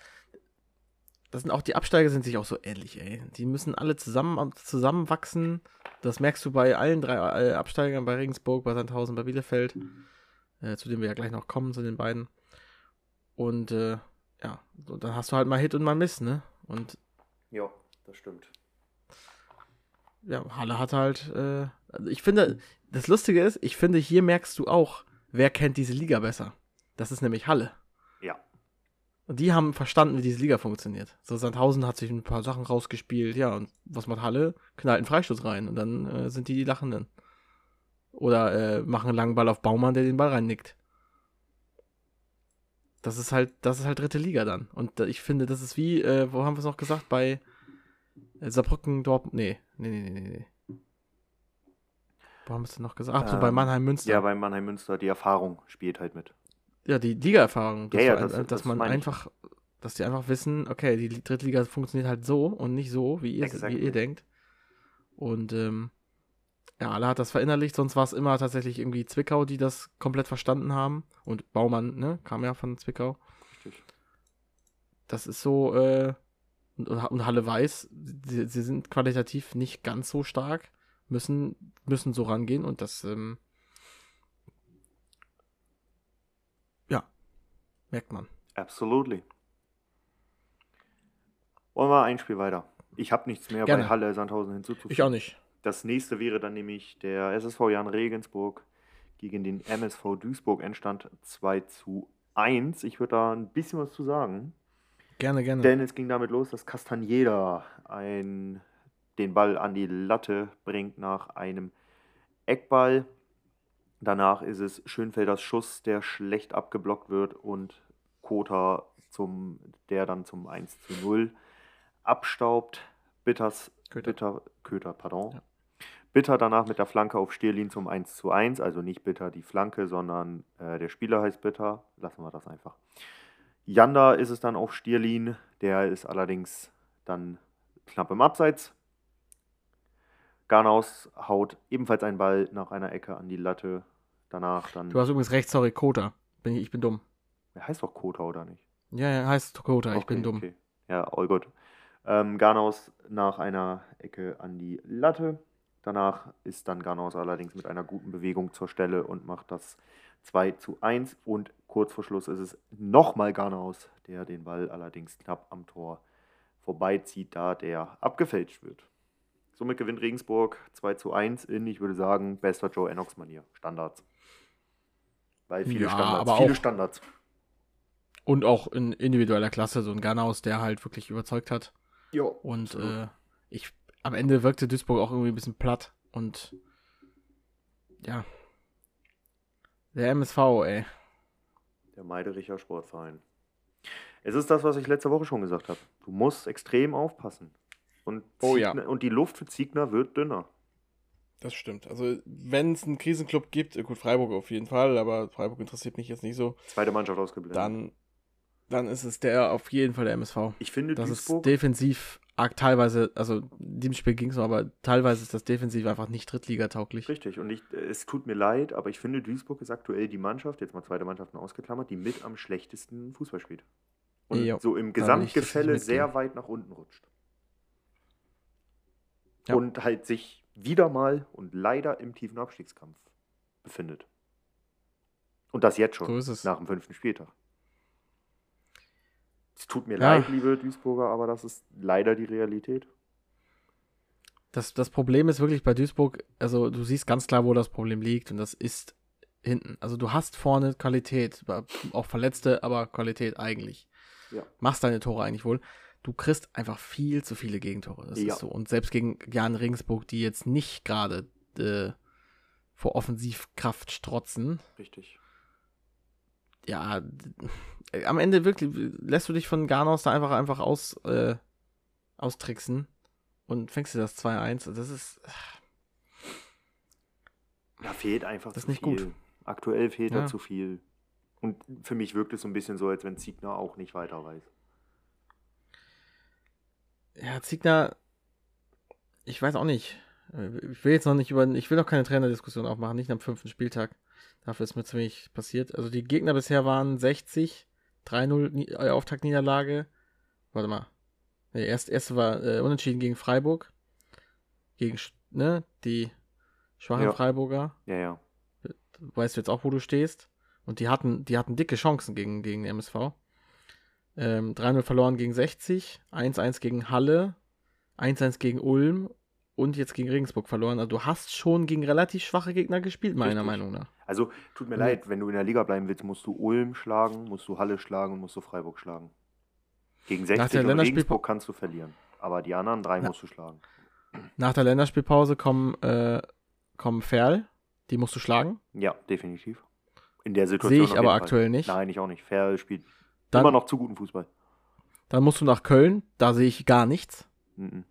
das sind auch die Absteiger sind sich auch so ähnlich, ey. Die müssen alle zusammen zusammenwachsen. Das merkst du bei allen drei äh, Absteigern, bei Regensburg, bei Sandhausen, bei Bielefeld, äh, zu denen wir ja gleich noch kommen, zu den beiden. Und äh, ja, so, dann hast du halt mal Hit und mal Miss, ne? Und Ja, das stimmt. ja, Halle hat halt, äh, also ich finde, das Lustige ist, ich finde, hier merkst du auch, wer kennt diese Liga besser. Das ist nämlich Halle. Ja. Und die haben verstanden, wie diese Liga funktioniert. So, Sandhausen hat sich ein paar Sachen rausgespielt, ja, und was macht Halle? Knallt einen Freistoß rein und dann äh, sind die die Lachenden. Oder äh, machen einen langen Ball auf Baumann, der den Ball reinnickt. Das ist halt, das ist halt dritte Liga dann. Und ich finde, das ist wie, äh, wo haben wir es noch gesagt? Bei äh, Saarbrücken, Dortmund, nee, nee, nee, nee, nee, nee. Wo haben wir es denn noch gesagt? Ach, so bei Ähm, Mannheim Münster. Ja, bei Mannheim Münster, die Erfahrung spielt halt mit. Ja, die Liga-Erfahrung. Ja, ja, war- das- dass das man meine ich. einfach, dass die einfach wissen, okay, die Li- Drittliga funktioniert halt so und nicht so, wie ihr, Exakt. wie ihr denkt. Und ähm, ja, alle hat das verinnerlicht, sonst war es immer tatsächlich irgendwie Zwickau, die das komplett verstanden haben. Und Baumann, ne, kam ja von Zwickau. Richtig. Das ist so, äh, und, und Halle weiß, sie, sie sind qualitativ nicht ganz so stark, müssen, müssen so rangehen und das, ähm, ja, merkt man. Absolutely. Wollen wir ein Spiel weiter? Ich habe nichts mehr Gerne. bei Halle Sandhausen hinzuzufügen. Ich auch nicht. Das nächste wäre dann nämlich der SSV Jan Regensburg gegen den MSV Duisburg. Endstand 2 zu 1. Ich würde da ein bisschen was zu sagen. Gerne, gerne. Denn es ging damit los, dass Castaneda ein, den Ball an die Latte bringt nach einem Eckball. Danach ist es Schönfelders Schuss, der schlecht abgeblockt wird und Kota, zum, der dann zum 1 zu 0 abstaubt. Bitters, Köter. Bitter, Köter, pardon. Ja. Bitter danach mit der Flanke auf Stierlin zum 1 zu 1. Also nicht Bitter die Flanke, sondern äh, der Spieler heißt Bitter. Lassen wir das einfach. Janda ist es dann auf Stierlin. Der ist allerdings dann knapp im Abseits. Garnaus haut ebenfalls einen Ball nach einer Ecke an die Latte. Danach dann. Du hast übrigens recht, sorry, Kota. Bin ich, ich bin dumm. Er heißt doch Kota, oder nicht? Ja, ja, heißt Kota, ich bin Okay, dumm. Okay. Ja, all gut. Ähm, Garnaus nach einer Ecke an die Latte. Danach ist dann Garnaus allerdings mit einer guten Bewegung zur Stelle und macht das 2 zu 1. Und kurz vor Schluss ist es nochmal Garnaus, der den Ball allerdings knapp am Tor vorbeizieht, da der abgefälscht wird. Somit gewinnt Regensburg 2 zu 1 in, ich würde sagen, bester Joe Enox-Manier. Standards. Weil viele Ja, Standards. aber viele auch- Standards. Und auch in individueller Klasse, so ein Garnaus, der halt wirklich überzeugt hat. Ja. Und absolut. äh, ich, am Ende wirkte Duisburg auch irgendwie ein bisschen platt. Und ja. Der MSV, ey. Der Meidericher Sportverein. Es ist das, was ich letzte Woche schon gesagt habe. Du musst extrem aufpassen. Und, Oh ja. Ziegner, und die Luft für Ziegner wird dünner. Das stimmt. Also, wenn es einen Krisenclub gibt, äh, gut, Freiburg auf jeden Fall, aber Freiburg interessiert mich jetzt nicht so, Zweite Mannschaft ausgeblendet. dann, dann ist es der auf jeden Fall der MSV. ich finde, Das ist Duisburg, defensiv arg teilweise, also in dem Spiel ging es noch, aber teilweise ist das defensiv einfach nicht Drittliga-tauglich. richtig. Und ich, es tut mir leid, aber ich finde, Duisburg ist aktuell die Mannschaft, jetzt mal zweite Mannschaften ausgeklammert, die mit am schlechtesten Fußball spielt. Und Jo, so im Gesamtgefälle sehr weit nach unten rutscht. Ja. Und halt sich wieder mal und leider im tiefen Abstiegskampf befindet. Und das jetzt schon, So ist es. nach dem fünften Spieltag. Es tut mir Ja. leid, liebe Duisburger, aber das ist leider die Realität. Das, das Problem ist wirklich bei Duisburg, also du siehst ganz klar, wo das Problem liegt und das ist hinten. Also du hast vorne Qualität, auch Verletzte, aber Qualität eigentlich. Ja. Machst deine Tore eigentlich wohl. Du kriegst einfach viel zu viele Gegentore. Das Ja. ist so. Und selbst gegen Jan Regensburg, die jetzt nicht gerade äh, vor Offensivkraft strotzen, Richtig. Ja, am Ende wirklich lässt du dich von Garnos da einfach einfach aus äh, austricksen und fängst dir das 2-1. Und Das ist Da fehlt einfach Das zu nicht viel. gut. Aktuell fehlt Ja. da zu viel. Und für mich wirkt es so ein bisschen so, als wenn Ziegner auch nicht weiter weiß. ja Ziegner. Ich weiß auch nicht. Äh, Ich will jetzt noch nicht über. Ich will noch keine Trainerdiskussion aufmachen, nicht am fünften Spieltag. Dafür ist mir ziemlich passiert. Also die Gegner bisher waren 60, 3-0 Ni- äh, Auftaktniederlage. Warte mal. Nee, erst, erste war äh, unentschieden gegen Freiburg. Gegen, ne, die schwachen Ja. Freiburger. Ja, ja. weißt du jetzt auch, wo du stehst. Und die hatten, die hatten dicke Chancen gegen, gegen den MSV. Ähm, 3-0 verloren gegen 60, 1-1 gegen Halle, 1-1 gegen Ulm und jetzt gegen Regensburg verloren. Also du hast schon gegen relativ schwache Gegner gespielt, meiner Richtig. Meinung nach. Also, tut mir Mhm. leid, wenn du in der Liga bleiben willst, musst du Ulm schlagen, musst du Halle schlagen und musst du Freiburg schlagen. Gegen 60 der und Regensburg kannst du verlieren. Aber die anderen drei Ja. musst du schlagen. Nach der Länderspielpause kommen, äh, kommen Ferl, die musst du schlagen. Ja, definitiv. In der Situation. Sehe ich aber Fall. aktuell nicht. Nein, ich auch nicht. Fair spielt Dann- immer noch zu guten Fußball. Dann musst du nach Köln, da sehe ich gar nichts. Mhm.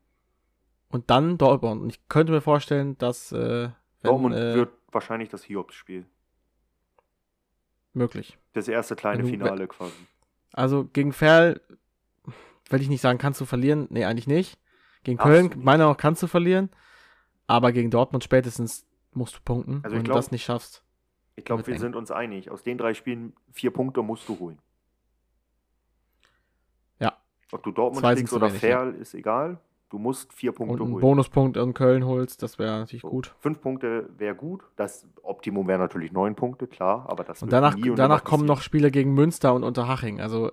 Und dann Dortmund. Und ich könnte mir vorstellen, dass, äh, wenn, Dortmund äh, wird wahrscheinlich das Hiobs-Spiel. möglich. Das erste kleine du- Finale quasi. Also gegen Ferl, will ich nicht sagen, kannst du verlieren. Nee, eigentlich nicht. Gegen Köln, du nicht. meiner nach, kannst du verlieren. Aber gegen Dortmund spätestens musst du punkten. Also Wenn du glaub- das nicht schaffst. Ich glaube, wir eng. sind uns einig. Aus den drei Spielen vier Punkte musst du holen. Ja. Ob du Dortmund zu oder wenig, Ferl, ist egal. Du musst vier Und Punkte einen holen. Bonuspunkt in Köln holst, das wäre natürlich So, gut. Fünf Punkte wäre gut. Das Optimum wäre natürlich neun Punkte, klar. Aber das Und danach, und danach kommen noch. Spiele gegen Münster und Unterhaching. Also,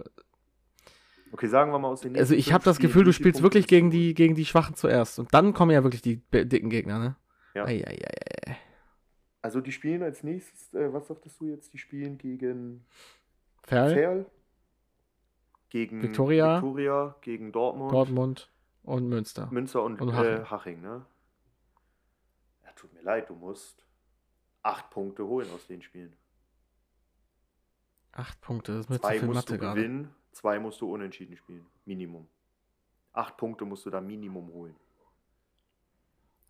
Okay, sagen wir mal aus den nächsten also ich habe das Gefühl, du spielst Punkte wirklich gegen die, gegen die Schwachen zuerst. Und dann kommen ja wirklich die dicken Gegner, ne? Ja. Ei, ei, ei. Also die spielen als nächstes, äh, was sagtest du jetzt? Die spielen gegen Ferl, Ferl, gegen Viktoria, Viktoria gegen Dortmund, Dortmund und Münster. Münster und, und äh, Haching. Haching, ne? Ja, tut mir leid, du musst acht Punkte holen aus den Spielen. Acht Punkte, das ist mir zu Zwei viel musst Mathe du gerade. gewinnen, zwei musst du unentschieden spielen. Minimum. Acht Punkte musst du da Minimum holen.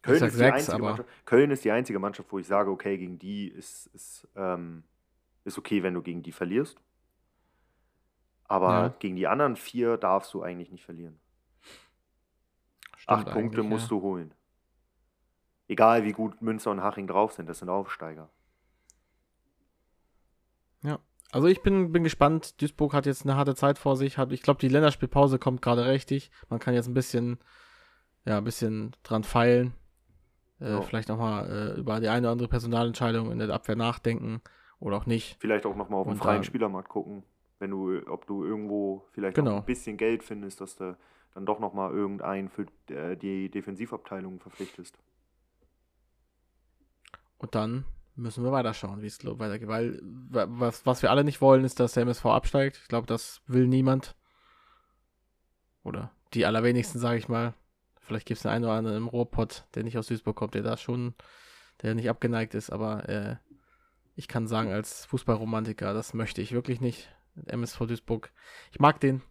Köln, ist die sechs, einzige aber- Mannschaft, Köln ist die einzige Mannschaft, wo ich sage, okay, gegen die ist, ist, ähm, ist okay, wenn du gegen die verlierst. Aber Ja. gegen die anderen vier darfst du eigentlich nicht verlieren. Stimmt Acht Punkte musst ja. du holen. Egal wie gut Münster und Haching drauf sind, das sind Aufsteiger. Ja. Also ich bin, bin gespannt. Duisburg hat jetzt eine harte Zeit vor sich. Hat, ich glaube, die Länderspielpause kommt gerade richtig. Man kann jetzt ein bisschen, ja, ein bisschen dran feilen. Äh, Ja. Vielleicht nochmal äh, über die eine oder andere Personalentscheidung in der Abwehr nachdenken. Oder auch nicht. Vielleicht auch nochmal auf den freien da- Spielermarkt gucken, wenn du, ob du irgendwo vielleicht Genau. ein bisschen Geld findest, dass du dann doch nochmal irgendeinen für äh, die Defensivabteilung verpflichtest. Und dann müssen wir weiterschauen, wie es weitergeht. Weil wa- was, was wir alle nicht wollen, ist, dass der MSV absteigt. Ich glaube, das will niemand. Oder die allerwenigsten, sage ich mal. Vielleicht gibt es einen oder anderen im Ruhrpott, der nicht aus Duisburg kommt, der da schon, der nicht abgeneigt ist. Aber äh, ich kann sagen, als Fußballromantiker, das möchte ich wirklich nicht. MSV Duisburg. Ich mag den.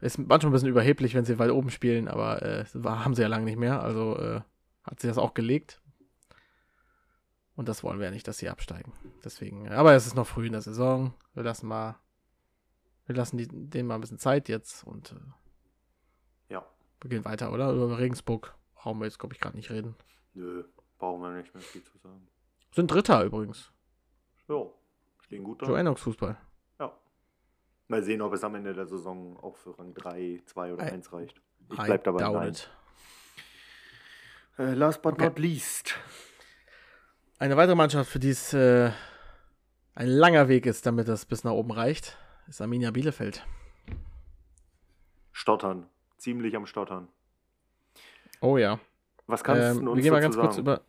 Ist manchmal ein bisschen überheblich, wenn sie weit oben spielen, aber äh, haben sie ja lange nicht mehr. Also äh, hat sie das auch gelegt. Und das wollen wir ja nicht, dass sie absteigen. Deswegen, aber es ist noch früh in der Saison. Wir lassen mal, wir lassen die, denen mal ein bisschen Zeit jetzt und äh, Ja. wir gehen weiter, oder? Über Regensburg brauchen wir jetzt, glaube ich, gar nicht reden. Nö, brauchen wir nicht mehr viel zu sagen. Sind Dritter übrigens. Ja, stehen gut da. Joe Enox Fußball. Mal sehen, ob es am Ende der Saison auch für Rang 3, 2 oder I- 1 reicht. Ich I bleib dabei. doubt Nein. it. Äh, last but Okay. not least. Eine weitere Mannschaft, für die es äh, ein langer Weg ist, damit das bis nach oben reicht, ist Arminia Bielefeld. Stottern. Ziemlich am Stottern. Oh ja. Was kannst Ähm, du uns wir gehen mal dazu ganz kurz sagen? über.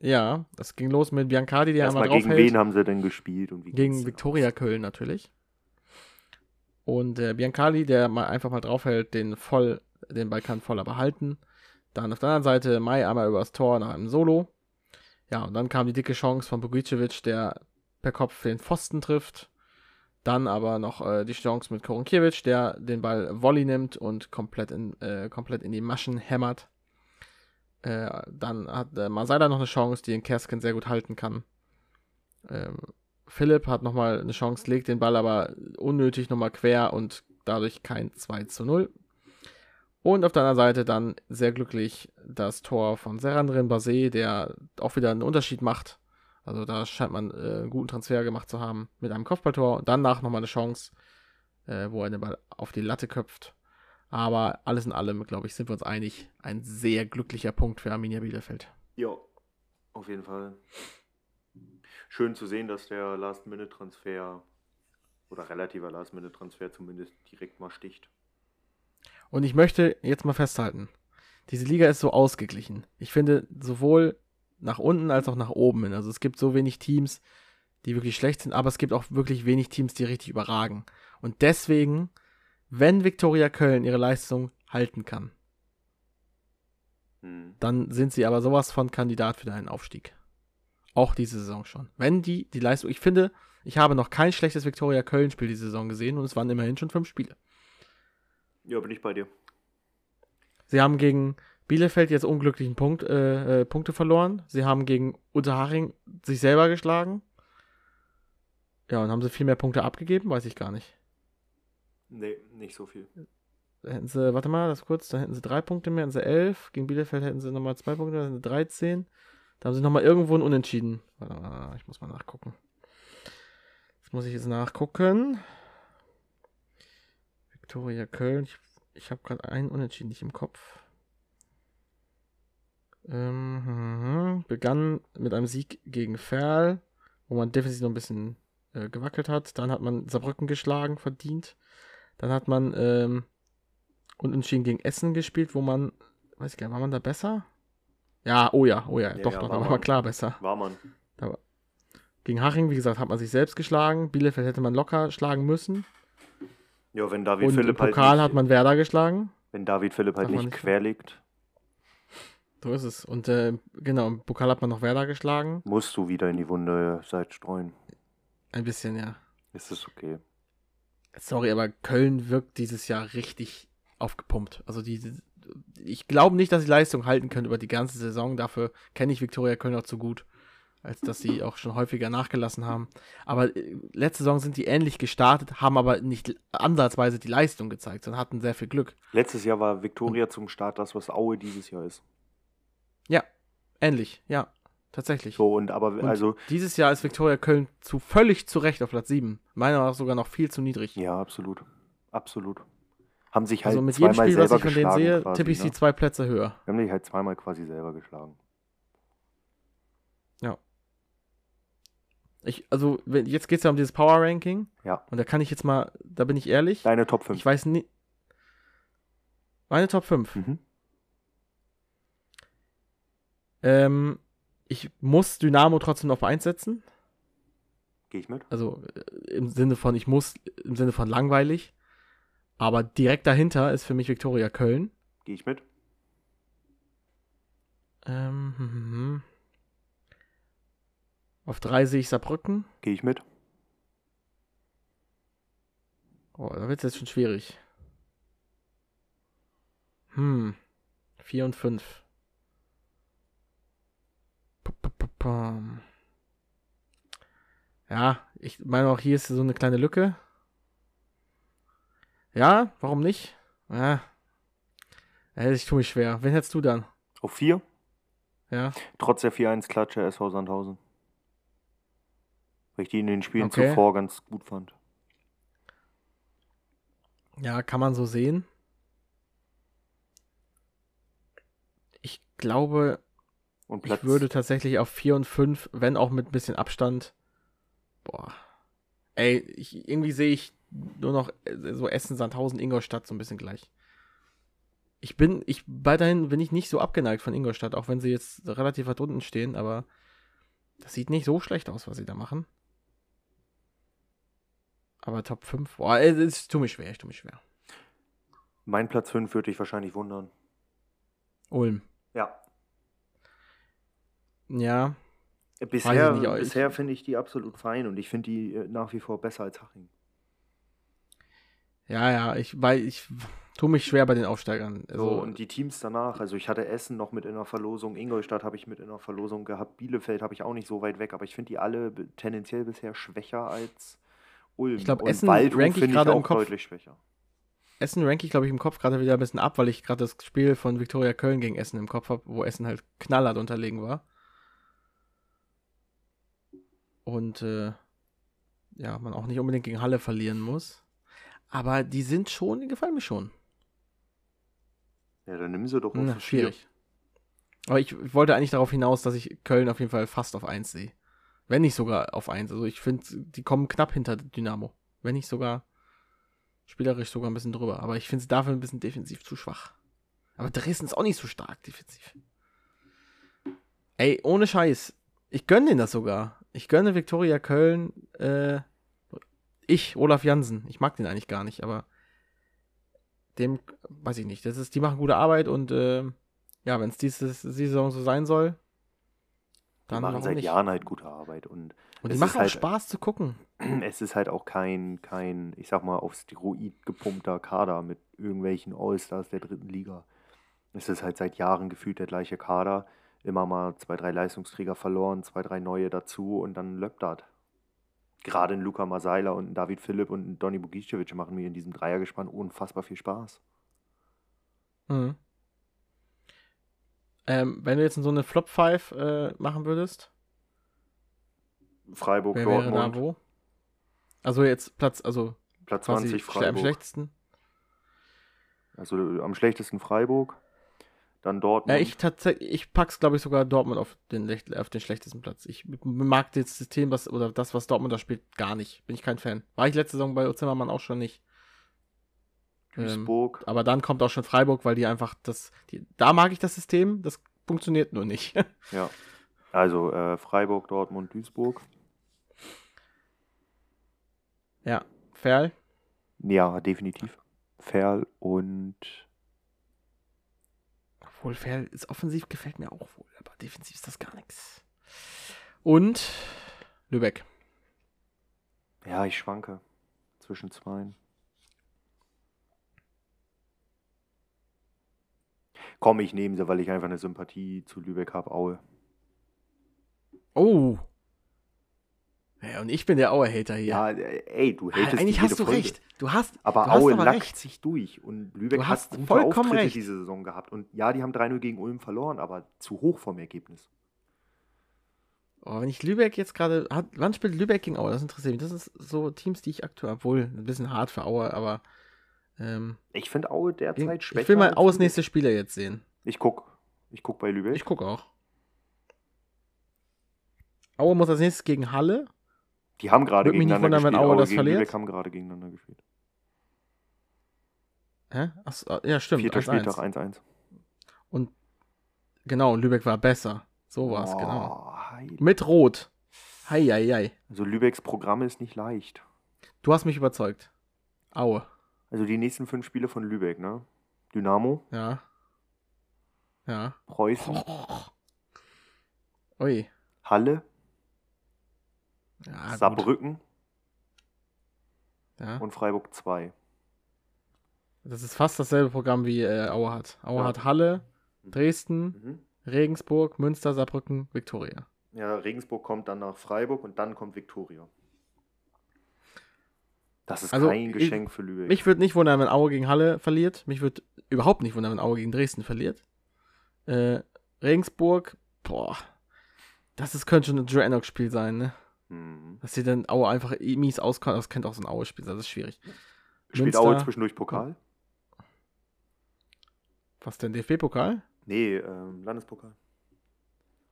Ja, das ging los mit Biancardi, der einmal Erstmal gegen wen haben sie denn gespielt und wie Gegen? Viktoria Köln natürlich. Und äh, Biancali, der mal einfach mal draufhält, den voll, den Balkan voll aber. Dann auf der anderen Seite Mai einmal übers Tor nach einem Solo. Ja, und dann kam die dicke Chance von Bogicevic, der per Kopf den Pfosten trifft. Dann aber noch äh, die Chance mit Koronkiewicz, der den Ball Volley nimmt und komplett in, äh, komplett in die Maschen hämmert. Äh, dann hat äh, Masada noch eine Chance, die den Kersken sehr gut halten kann. Ähm, Philipp hat nochmal eine Chance, legt den Ball aber unnötig nochmal quer und dadurch kein 2 zu 0. Und auf der anderen Seite dann sehr glücklich das Tor von Serandrin Basé, der auch wieder einen Unterschied macht. Also da scheint man äh, einen guten Transfer gemacht zu haben mit einem Kopfballtor. Und danach nochmal eine Chance, äh, wo er den Ball auf die Latte köpft. Aber alles in allem, glaube ich, sind wir uns einig, ein sehr glücklicher Punkt für Arminia Bielefeld. Ja, auf jeden Fall. Schön zu sehen, dass der Last-Minute-Transfer oder relativer Last-Minute-Transfer zumindest direkt mal sticht. Und ich möchte jetzt mal festhalten, diese Liga ist so ausgeglichen. Ich finde sowohl nach unten als auch nach oben hin. Also es gibt so wenig Teams, die wirklich schlecht sind, aber es gibt auch wirklich wenig Teams, die richtig überragen. Und deswegen, wenn Viktoria Köln ihre Leistung halten kann, Hm. dann sind sie aber sowas von Kandidat für einen Aufstieg. Auch diese Saison schon. Wenn die die Leistung, ich finde, ich habe noch kein schlechtes Viktoria Köln-Spiel diese Saison gesehen und es waren immerhin schon fünf Spiele. Ja, bin ich bei dir. Sie haben gegen Bielefeld jetzt unglücklichen Punkt, äh, äh, Punkte verloren. Sie haben gegen Unterhaching sich selber geschlagen. Ja, und haben sie viel mehr Punkte abgegeben? Weiß ich gar nicht. Nee, nicht so viel. Da hätten sie, warte mal, das kurz, da hätten sie drei Punkte mehr, hätten sie elf. Gegen Bielefeld hätten sie nochmal zwei Punkte, da hätten sie 13. Da haben sie nochmal irgendwo ein Unentschieden. Ich muss mal nachgucken. Das muss ich jetzt nachgucken. Viktoria Köln. Ich, ich habe gerade einen Unentschieden nicht im Kopf. Ähm, mhm. begann mit einem Sieg gegen Ferl, wo man defensiv noch ein bisschen äh, gewackelt hat. Dann hat man Saarbrücken geschlagen, verdient. Dann hat man ähm, unentschieden gegen Essen gespielt, wo man, weiß ich gar nicht, war man da besser? Ja, oh ja, oh ja, Ja, doch, ja, doch, war man klar besser. War man. Gegen Haching, wie gesagt, hat man sich selbst geschlagen. Bielefeld hätte man locker schlagen müssen. Ja, wenn David Und im Philipp halt Pokal nicht, hat man Werder geschlagen. wenn David Philipp halt nicht nicht- querlegt, So ist es. Und äh, genau, im Pokal hat man noch Werder geschlagen. musst du wieder in die Wunde Salz streuen. Ein bisschen, ja. Ist es okay. Sorry, aber Köln wirkt dieses Jahr richtig aufgepumpt. Also die, ich glaube nicht, dass sie Leistung halten können über die ganze Saison. Dafür kenne ich Viktoria Köln auch zu gut, als dass sie auch schon häufiger nachgelassen haben. Aber äh, letzte Saison sind die ähnlich gestartet, haben aber nicht ansatzweise die Leistung gezeigt, sondern hatten sehr viel Glück. Letztes Jahr war Viktoria zum Start das, was Aue dieses Jahr ist. Ja, ähnlich, ja, tatsächlich. So, und aber, Und also, dieses Jahr ist Viktoria Köln zu völlig zu Recht auf Platz 7. Meiner Meinung nach sogar noch viel zu niedrig. ja, absolut. Absolut. Haben sich halt also mit jedem Spiel, was ich von denen sehe, quasi, tippe ich ne? sie zwei Plätze höher. Wir haben sich halt zweimal quasi selber geschlagen. Ich, also, wenn, jetzt geht es ja um dieses Power Ranking. Ja. Und da kann ich jetzt mal, da bin ich ehrlich, Deine Top 5. ich weiß nie. Meine Top 5. Mhm. Ähm, ich muss Dynamo trotzdem auf 1 setzen. Gehe ich mit? Also äh, im Sinne von, ich muss, im Sinne von langweilig. Aber direkt dahinter ist für mich Viktoria Köln. Gehe ich mit? Ähm, hm, hm, hm. Auf 3 sehe ich Saarbrücken. Gehe ich mit? Oh, da wird es jetzt schon schwierig. Hm. 4 und 5. Ja, ich meine auch hier ist so eine kleine Lücke. Ja, warum nicht? Ja. ich tue mich schwer. Wen hättest du dann? Auf 4? Ja. Trotz der 4-1-Klatsche SV Sandhausen. Weil ich die in den Spielen Okay. zuvor ganz gut fand. Ja, kann man so sehen. Ich glaube, Ich würde tatsächlich auf 4 und 5, wenn auch mit ein bisschen Abstand. Boah. Ey, ich, irgendwie sehe ich nur noch äh, so Essen, Sandhausen, Ingolstadt so ein bisschen gleich. Ich bin, ich weiterhin bin ich nicht so abgeneigt von Ingolstadt, auch wenn sie jetzt relativ weit unten stehen, aber das sieht nicht so schlecht aus, was sie da machen. Aber Top 5, boah, es ist tu mich schwer, ich tu mich schwer. Mein Platz 5 würde dich wahrscheinlich wundern. Ulm. Ja. Ja, Bisher, bisher finde ich die absolut fein und ich finde die äh, nach wie vor besser als Haching. Ja, ja, ich, weil ich tue mich schwer bei den Aufsteigern. Also, So, und die Teams danach, also ich hatte Essen noch mit in der Verlosung, Ingolstadt habe ich mit in der Verlosung gehabt, Bielefeld habe ich auch nicht so weit weg, aber ich finde die alle tendenziell bisher schwächer als Ulm. Ich glaub, Und Essen rank ich gerade im Kopf. deutlich schwächer. Essen rank ich, glaube ich, im Kopf gerade wieder ein bisschen ab, weil ich gerade das Spiel von Viktoria Köln gegen Essen im Kopf habe, wo Essen halt knallhart unterlegen war. Und äh, ja, man auch nicht unbedingt gegen Halle verlieren muss. Aber die sind schon, die gefallen mir schon. Ja, dann nimm sie doch auf Na, schwierig. Aber ich, ich wollte eigentlich darauf hinaus, dass ich Köln auf jeden Fall fast auf 1 sehe. Wenn nicht sogar auf 1. Also ich finde, die kommen knapp hinter Dynamo. Wenn nicht sogar spielerisch sogar ein bisschen drüber. Aber ich finde es dafür ein bisschen defensiv zu schwach. Aber Dresden ist auch nicht so stark defensiv. Ey, ohne Scheiß. Ich gönne denen das sogar. Ich gönne Viktoria Köln. Äh, ich, Olaf Jansen. Ich mag den eigentlich gar nicht, aber dem, weiß ich nicht. Das ist, die machen gute Arbeit und äh, ja, wenn es diese Saison so sein soll, Die dann machen warum seit nicht? Jahren halt gute Arbeit und Und es die machen auch halt- Spaß zu gucken. es ist halt auch kein, kein, ich sag mal, auf Steroid gepumpter Kader mit irgendwelchen Allstars der dritten Liga. Es ist halt seit Jahren gefühlt der gleiche Kader. Immer mal zwei, drei Leistungsträger verloren, zwei, drei neue dazu und dann löppt das. Gerade ein Luca Masaila und ein David Philipp und ein Donny Bugicevic machen mir in diesem Dreiergespann unfassbar viel Spaß. Mhm. Ähm, wenn du jetzt in so eine Flop 5 äh, machen würdest, Freiburg, wer wäre Dortmund, da wo? Also jetzt Platz, also Platz quasi 20 schle- am Freiburg. schlechtesten. Also am schlechtesten Freiburg, dann Dortmund. Ja, ich tatsächlich, ich pack's, glaube ich, sogar Dortmund auf den, auf den schlechtesten Platz. Ich mag das System, was, oder das, was Dortmund da spielt, gar nicht. Bin ich kein Fan. War ich letzte Saison bei Zimmermann auch schon nicht. Ähm, Duisburg. aber dann kommt auch schon Freiburg, weil die einfach das, die, da mag ich das System, das funktioniert nur nicht. Ja. Also äh, Freiburg, Dortmund, Duisburg. ja, Ferl. Ja, definitiv. Ferl und Obwohl, Ferl ist offensiv, gefällt mir auch wohl, aber defensiv ist das gar nichts. Und Lübeck. ja, ich schwanke zwischen zweien. Komm, ich nehme sie, weil ich einfach eine Sympathie zu Lübeck habe. Aue. Oh. Ja, und ich bin der Auer-Hater hier. Ja, ey, du hältst Eigentlich die hast jede du Folge. recht. Du hast, Aber du Aue aber lackt sich durch und Lübeck Du hat gute vollkommen Auftritte recht. diese Saison gehabt. Und ja, die haben 3-0 gegen Ulm verloren, aber zu hoch vom Ergebnis. Oh, wenn ich Lübeck jetzt gerade. Wann spielt Lübeck gegen Aue? Das interessiert mich. Das ist so Teams, die ich aktuell. Obwohl, ein bisschen hart für Aue, aber. Ähm, Ich finde Aue derzeit ich schwächer. will mal Aues nächste Spieler jetzt sehen. Ich guck. Ich guck bei Lübeck. Ich gucke auch. Aue muss als nächstes gegen Halle. Die haben gerade mich nicht gegeneinander wundern, wenn gespielt. Aue das gegen verliert. Lübeck haben gerade gegeneinander gespielt. Hä? Achso, ja, stimmt. Vierter 1-1. Spieltag 1-1. Und genau, Lübeck war besser. So war es, genau. Oh, Heide. Mit Rot. Hei, hei, hei. Also Lübecks Programm ist nicht leicht. Du hast mich überzeugt. Aue. Also die nächsten fünf Spiele von Lübeck, ne? Dynamo, Ja. Ja. Preußen, Ui. Halle, Ja. Saarbrücken Ja. und Freiburg 2. Das ist fast dasselbe Programm wie äh, Aue hat. Aue hat Halle, Dresden, Mhm. Regensburg, Münster, Saarbrücken, Viktoria. Ja, Regensburg kommt dann nach Freiburg und dann kommt Viktoria. Das ist Also, kein ich- Geschenk für Lübeck. Mich würde nicht wundern, wenn Aue gegen Halle verliert. Mich würde überhaupt nicht wundern, wenn Aue gegen Dresden verliert. Äh, Regensburg, boah. Das ist, könnte schon ein Joe Enoch-Spiel sein, ne? Mhm. Dass sie dann Aue einfach mies auskommt. Das könnte auch so ein Aue-Spiel sein, das ist schwierig. Spielt Münster- Aue zwischendurch Pokal? Was denn, DFB-Pokal? Nee, ähm, Landespokal.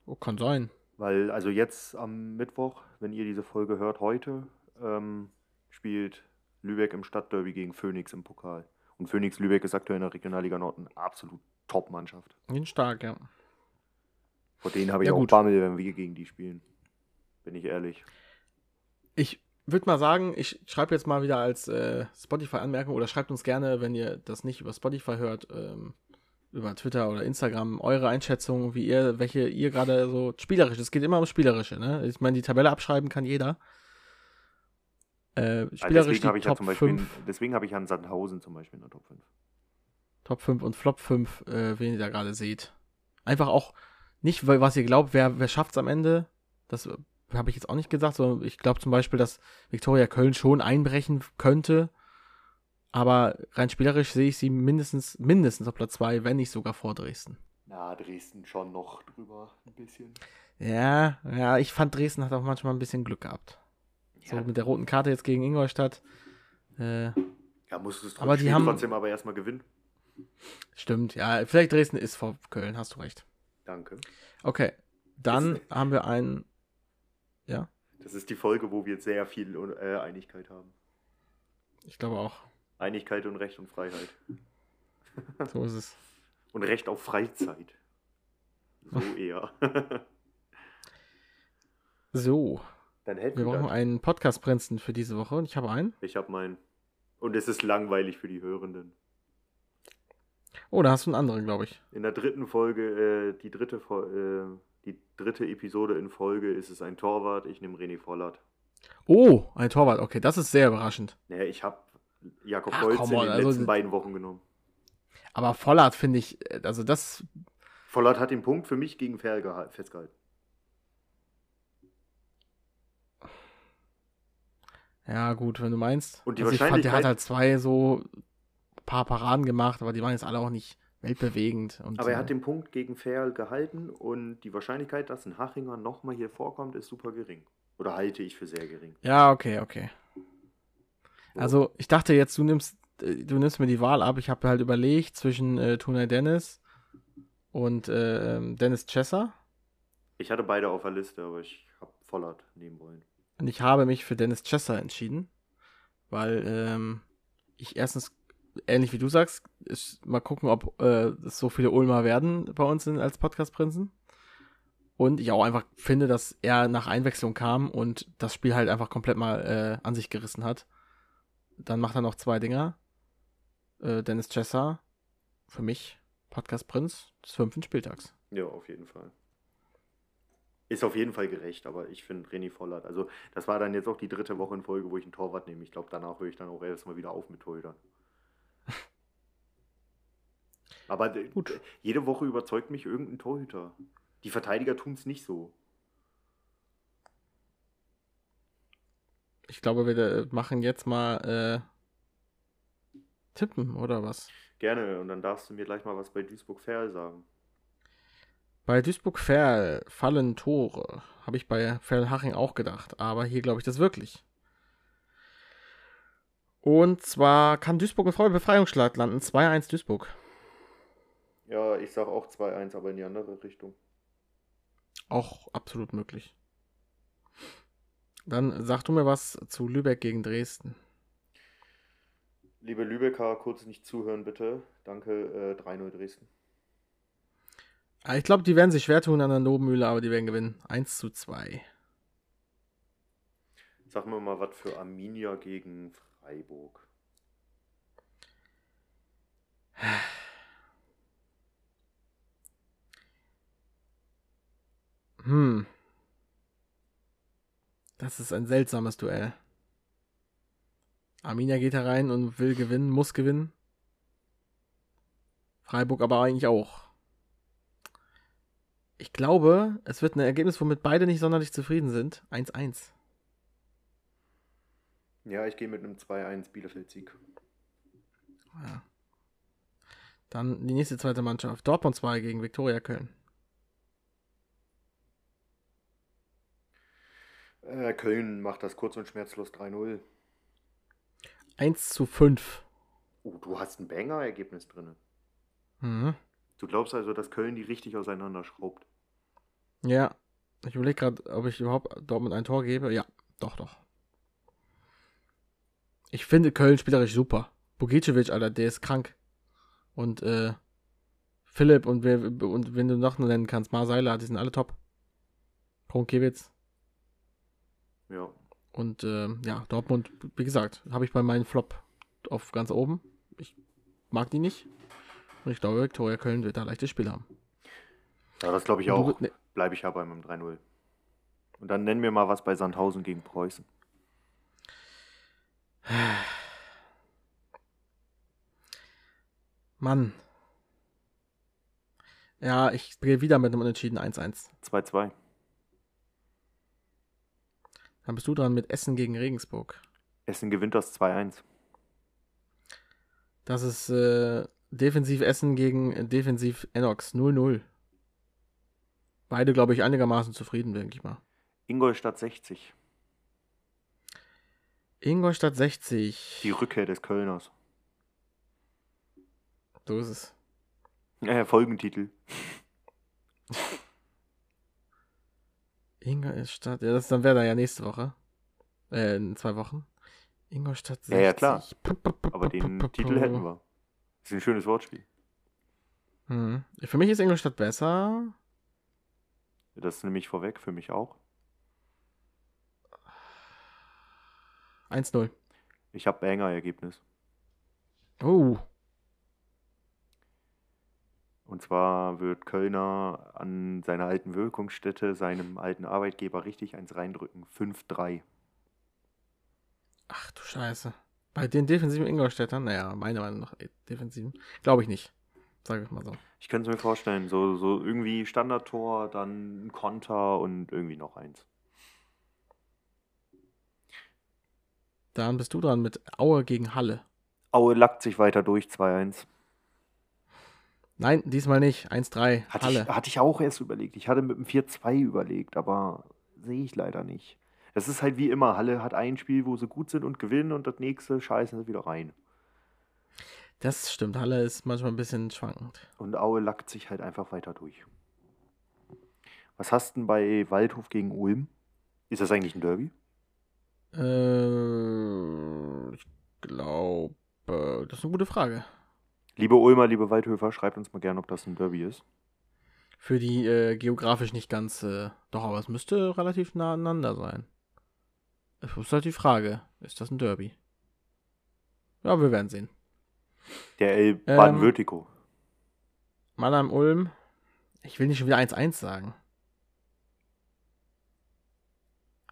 Oh, kann sein. Weil, also jetzt am Mittwoch, wenn ihr diese Folge hört, heute, ähm, spielt Lübeck im Stadtderby gegen Phoenix im Pokal. Und Phoenix Lübeck ist aktuell in der Regionalliga Nord eine absolut Top-Mannschaft. Ihn stark, ja. Vor denen habe ich Ja, auch gut. Bammel, wenn wir gegen die spielen. Bin ich ehrlich. Ich würde mal sagen, ich schreibe jetzt mal wieder als äh, Spotify-Anmerkung oder schreibt uns gerne, wenn ihr das nicht über Spotify hört, ähm, über Twitter oder Instagram, eure Einschätzung, wie ihr, welche ihr gerade so spielerisch, es geht immer ums Spielerische, ne? Ich meine, die Tabelle abschreiben kann jeder. Äh, Also spielerisch deswegen die habe ich ja zum Beispiel, 5, deswegen habe ich an Sandhausen zum Beispiel in der Top 5. Top 5 und Flop 5, äh, wen ihr da gerade seht. Einfach auch nicht, was ihr glaubt, wer, wer schafft es am Ende. Das habe ich jetzt auch nicht gesagt, sondern ich glaube zum Beispiel, dass Viktoria Köln schon einbrechen könnte. Aber rein spielerisch sehe ich sie mindestens, mindestens auf Platz 2, wenn nicht sogar vor Dresden. Na, Dresden schon noch drüber ein bisschen. Ja, ja, ich fand Dresden hat auch manchmal ein bisschen Glück gehabt. So Ja. mit der roten Karte jetzt gegen Ingolstadt. Äh, Ja, musst du es Aber die haben- trotzdem aber erstmal gewinnen. stimmt, ja, vielleicht Dresden ist vor Köln, hast du recht. Danke. Okay, dann Ist- haben wir einen, ja, Das ist die Folge, wo wir sehr viel äh, Einigkeit haben. ich glaube auch. Einigkeit und Recht und Freiheit. So ist es. Und Recht auf Freizeit. So eher. So, Dann hätten wir brauchen das. einen Podcast-Prinzen für diese Woche und ich habe einen. Ich habe meinen. Und es ist langweilig für die Hörenden. Oh, da hast du einen anderen, glaube ich. In der dritten Folge, äh, die, dritte, Fo- äh, die dritte Episode in Folge ist es ein Torwart. Ich nehme René Vollert. Oh, ein Torwart. Okay, das ist sehr überraschend. Naja, ich habe Jakob Ach, come in den also- letzten beiden Wochen genommen. Aber Vollert finde ich, äh, also das, Vollert hat den Punkt für mich gegen geha- festgehalten. ja gut, wenn du meinst. Und die also ich fand, der hat Wahrscheinlichkeit- halt zwei so paar Paraden gemacht, aber die waren jetzt alle auch nicht weltbewegend. Und, Aber er äh, hat den Punkt gegen Ferl gehalten und die Wahrscheinlichkeit, dass ein Hachinger nochmal hier vorkommt, ist super gering. Oder halte ich für sehr gering. Ja, okay, okay. Also ich dachte jetzt, du nimmst, äh, du nimmst mir die Wahl ab. Ich habe halt überlegt zwischen äh, Tunay Dennis und äh, ähm, Dennis Chesser. Ich hatte beide auf der Liste, aber ich habe Vollert nehmen wollen. Und ich habe mich für Dennis Chesser entschieden, weil ähm, ich erstens, ähnlich wie du sagst, ist, mal gucken, ob äh, es so viele Ulmer werden bei uns in, als Podcast-Prinzen. Und ich auch einfach finde, dass er nach Einwechslung kam und das Spiel halt einfach komplett mal äh, an sich gerissen hat. Dann macht er noch zwei Dinger. Äh, Dennis Chesser, für mich Podcast-Prinz des fünften Spieltags. Ja, auf jeden Fall. Ist auf jeden Fall gerecht, aber ich finde René Vollert. Also, das war dann jetzt auch die dritte Woche in Folge, wo ich einen Torwart nehme. Ich glaube, danach höre ich dann auch erstmal wieder auf mit Torhütern. Aber d- Gut. jede Woche überzeugt mich irgendein Torhüter. Die Verteidiger tun es nicht so. Ich glaube, wir äh, machen jetzt mal äh, Tippen, oder was? Gerne, und dann darfst du mir gleich mal was bei Duisburg-Ferl sagen. Bei Duisburg-Ferl fallen Tore. Habe ich bei Ferl-Haching auch gedacht. Aber hier glaube ich das wirklich. Und zwar kann Duisburg mit voller Befreiungsschlag landen. 2-1 Duisburg. Ja, ich sag auch 2-1, aber in die andere Richtung. Auch absolut möglich. Dann sag du mir was zu Lübeck gegen Dresden. Liebe Lübecker, kurz nicht zuhören, bitte. Danke, äh, 3-0 Dresden. Ah, Ich glaube, die werden sich schwer tun an der Nobenmühle, aber die werden gewinnen. 1 zu 2. Sag mir mal was für Arminia gegen Freiburg. Hm. Das ist ein seltsames Duell. Arminia geht herein und will gewinnen, muss gewinnen. Freiburg aber eigentlich auch. Ich glaube, es wird ein Ergebnis, womit beide nicht sonderlich zufrieden sind. 1-1. Ja, ich gehe mit einem 2-1 Bielefeld-Sieg. Ja. Dann die nächste zweite Mannschaft. Dortmund 2 gegen Viktoria Köln. Äh, Köln macht das kurz und schmerzlos 3-0. 1 zu 5. Oh, du hast ein Banger-Ergebnis drin. Mhm. Du glaubst also, dass Köln die richtig auseinanderschraubt? Ja. Ich überlege gerade, ob ich überhaupt Dortmund ein Tor gebe. Ja, doch, doch. Ich finde Köln spielerisch super. Bogicevic, Alter, der ist krank. Und, äh, Philipp und, wer, und wenn du noch nennen kannst, Marseiler, die sind alle top. Kronkiewicz. Ja. Und äh, ja, Dortmund, wie gesagt, habe ich bei meinem Flop auf ganz oben. Ich mag die nicht. Und ich glaube, Viktoria Köln wird da leichtes Spiel haben. Ja, das glaube ich auch. ne- Bleibe ich ja bei meinem 3-0. Und dann nennen wir mal was bei Sandhausen gegen Preußen. Mann. Ja, ich gehe wieder mit einem Unentschieden 1-1. 2-2. Dann bist du dran mit Essen gegen Regensburg. Essen gewinnt das 2-1. Das ist äh, Defensiv Essen gegen äh, Defensiv Enox 0-0. Beide, glaube ich, einigermaßen zufrieden, denke ich mal. Ingolstadt 60. Ingolstadt 60. Die Rückkehr des Kölners. So ist es. Äh, Folgentitel. Ingolstadt, ja, das dann wäre da ja nächste Woche. Äh, in zwei Wochen. Ingolstadt 60. Ja, ja, klar. Aber den Titel hätten wir. ist ein schönes Wortspiel. Hm. Für mich ist Ingolstadt besser. Das nehme ich vorweg, für mich auch. 1-0. Ich habe Banger-Ergebnis. Oh. Und zwar wird Kölner an seiner alten Wirkungsstätte seinem alten Arbeitgeber richtig eins reindrücken. 5-3. Ach du Scheiße. Bei den defensiven Ingolstädtern, naja, meiner Meinung nach äh, defensiven, glaube ich nicht. Sag ich mal so. Ich könnte es mir vorstellen, so, so irgendwie Standardtor, dann ein Konter und irgendwie noch eins. Dann bist du dran mit Aue gegen Halle. Aue lackt sich weiter durch, 2-1. Nein, diesmal nicht. 1-3. Hatte, Halle. ich, hatte ich auch erst überlegt. Ich hatte mit dem 4-2 überlegt, aber sehe ich leider nicht. Das ist halt wie immer. Halle hat ein Spiel, wo sie gut sind und gewinnen und das nächste scheißen sie wieder rein. Das stimmt. Halle ist manchmal ein bisschen schwankend. Und Aue lackt sich halt einfach weiter durch. Was hast du denn bei Waldhof gegen Ulm? Ist das eigentlich ein Derby? Äh, ich glaube, das ist eine gute Frage. Liebe Ulmer, liebe Waldhöfer, schreibt uns mal gerne, ob das ein Derby ist. Für die äh, geografisch nicht ganz, äh, doch, aber es müsste relativ nah aneinander sein. Es ist halt die Frage, ist das ein Derby? Ja, wir werden sehen. Der El Ähm, Baden-Würtiko. Mannheim-Ulm, ich will nicht schon wieder 1-1 sagen.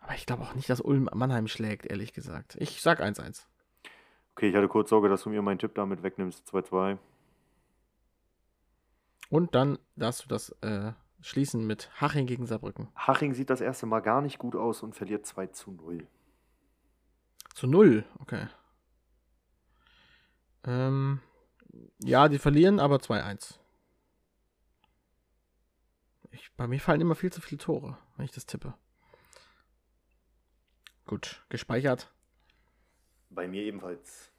Aber ich glaube auch nicht, dass Ulm Mannheim schlägt, ehrlich gesagt. Ich sag 1-1. Okay, ich hatte kurz Sorge, dass du mir meinen Tipp damit wegnimmst. 2-2. Und dann darfst du das äh, schließen mit Haching gegen Saarbrücken. Haching sieht das erste Mal gar nicht gut aus und verliert 2 zu 0. Zu null, okay. Ähm, ja, die verlieren, aber 2-1. Ich, bei mir fallen immer viel zu viele Tore, wenn ich das tippe. Gut, gespeichert. Bei mir ebenfalls.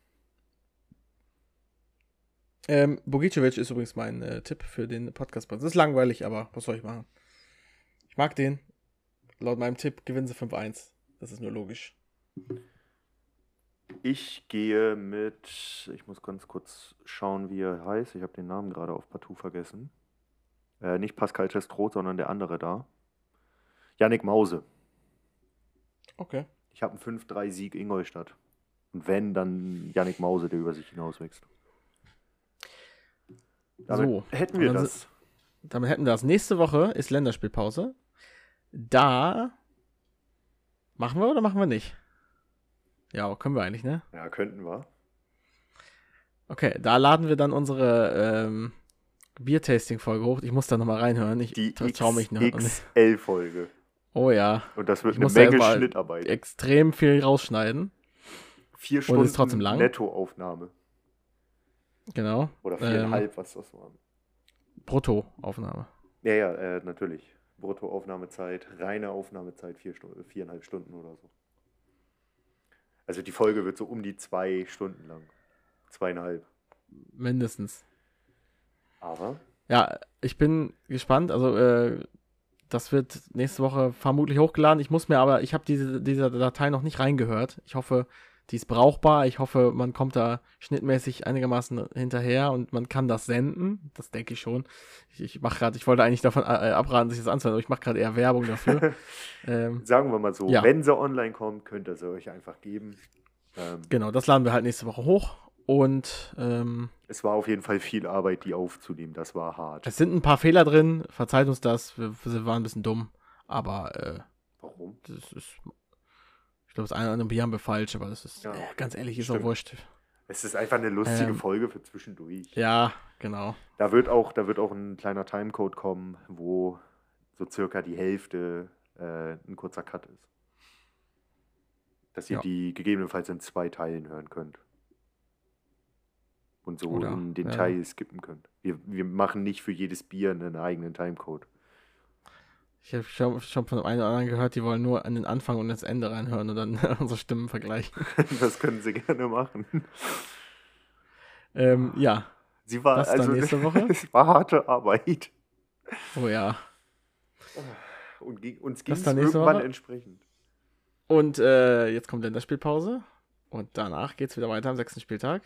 Ähm, Bogicevic ist übrigens mein äh, Tipp für den Podcast. Das ist langweilig, aber was soll ich machen? Ich mag den. Laut meinem Tipp gewinnen sie 5-1. Das ist nur logisch. Ich gehe mit, ich muss ganz kurz schauen, wie er heißt. Ich habe den Namen gerade auf Partout vergessen. Äh, nicht Pascal Testroth, sondern der andere da. Yannick Mause. Okay. Ich habe einen 5-3-Sieg Ingolstadt. Und wenn, dann Yannick Mause, der über sich hinauswächst. Damit So, hätten wir dann das. Damit hätten wir das. Nächste Woche ist Länderspielpause. Da machen wir oder machen wir nicht? Ja, können wir eigentlich, ne? Ja, könnten wir. Okay, da laden wir dann unsere ähm, Biertasting-Folge hoch. Ich muss da nochmal reinhören. Ich Die traue mich noch. XL-Folge. Oh ja, Und das wird Ich eine Menge Schnittarbeit. extrem viel rausschneiden. Vier und Stunden ist trotzdem lang. Nettoaufnahme. Genau. Oder Ähm, viereinhalb, was das war. Brutto-Aufnahme. Ja, ja, äh, natürlich. Bruttoaufnahmezeit, reine Aufnahmezeit, vier Stunden, viereinhalb Stunden oder so. Also die Folge wird so um die zwei Stunden lang. Zweieinhalb. Mindestens. Aber Ja, ich bin gespannt. Also, äh, das wird nächste Woche vermutlich hochgeladen. Ich muss mir aber, ich habe diese, diese Datei noch nicht reingehört. Ich hoffe, die ist brauchbar. Ich hoffe, man kommt da schnittmäßig einigermaßen hinterher und man kann das senden. Das denke ich schon. Ich, ich mache gerade, ich wollte eigentlich davon äh, abraten, sich das anzuhören, aber ich mache gerade eher Werbung dafür. ähm, Sagen wir mal so, ja. wenn sie online kommt, könnt ihr sie euch einfach geben. Ähm, genau, das laden wir halt nächste Woche hoch. Und ähm, es war auf jeden Fall viel Arbeit, die aufzunehmen. Das war hart. Es sind ein paar Fehler drin. Verzeiht uns das. Wir, wir waren ein bisschen dumm. Aber äh, warum? Das ist glaube, das eine oder andere Bier haben wir falsch, aber das ist, ja, äh, ganz ehrlich, ist Stimmt. auch wurscht. Es ist einfach eine lustige ähm, Folge für zwischendurch. Ja, genau. Da wird auch, da wird auch ein kleiner Timecode kommen, wo so circa die Hälfte äh, ein kurzer Cut ist. Dass ihr ja. die gegebenenfalls in zwei Teilen hören könnt. Und so Oder, in den ja. Teil skippen könnt. Wir, wir machen nicht für jedes Bier einen eigenen Timecode. Ich habe schon, schon von einem oder anderen gehört, die wollen nur an den Anfang und das Ende reinhören und dann unsere Stimmen vergleichen. das können sie gerne machen. Ähm, ja. Sie war das also nächste Woche. es war harte Arbeit. Oh ja. Und uns ging es irgendwann Woche. entsprechend. Und äh, jetzt kommt Länderspielpause. Und danach geht es wieder weiter am sechsten Spieltag.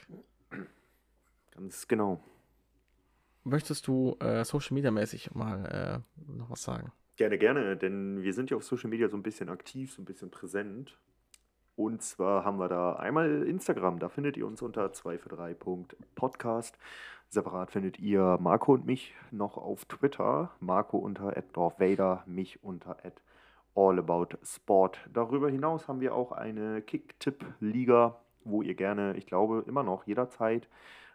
Ganz genau. Möchtest du äh, Social Media mäßig mal äh, noch was sagen? Gerne, gerne, denn wir sind ja auf Social Media so ein bisschen aktiv, so ein bisschen präsent. Und zwar haben wir da einmal Instagram, da findet ihr uns unter 243.podcast. Separat findet ihr Marco und mich noch auf Twitter. Marco unter Vader, mich unter allaboutsport. Darüber hinaus haben wir auch eine Kick-Tipp-Liga, wo ihr gerne, ich glaube, immer noch jederzeit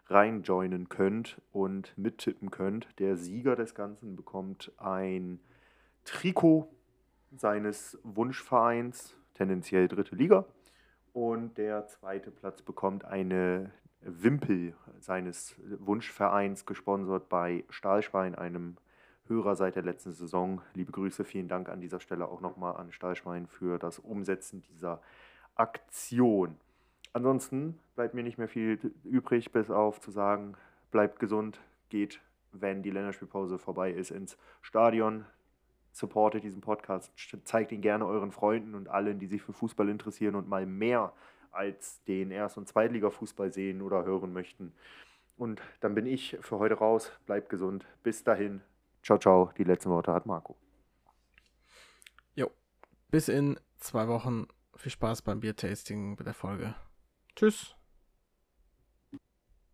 reinjoinen könnt und mittippen könnt. Der Sieger des Ganzen bekommt ein Trikot seines Wunschvereins, tendenziell dritte Liga. Und der zweite Platz bekommt eine Wimpel seines Wunschvereins, gesponsert bei Stahlschwein, einem Hörer seit der letzten Saison. Liebe Grüße, vielen Dank an dieser Stelle auch nochmal an Stahlschwein für das Umsetzen dieser Aktion. Ansonsten bleibt mir nicht mehr viel übrig, bis auf zu sagen, bleibt gesund, geht, wenn die Länderspielpause vorbei ist, ins Stadion, supportet diesen Podcast, zeigt ihn gerne euren Freunden und allen, die sich für Fußball interessieren und mal mehr als den Erst- und Zweitliga-Fußball sehen oder hören möchten. Und dann bin ich für heute raus. Bleibt gesund. Bis dahin. Ciao, ciao. Die letzten Worte hat Marco. Jo. Bis in zwei Wochen. Viel Spaß beim Biertasting bei der Folge. Tschüss.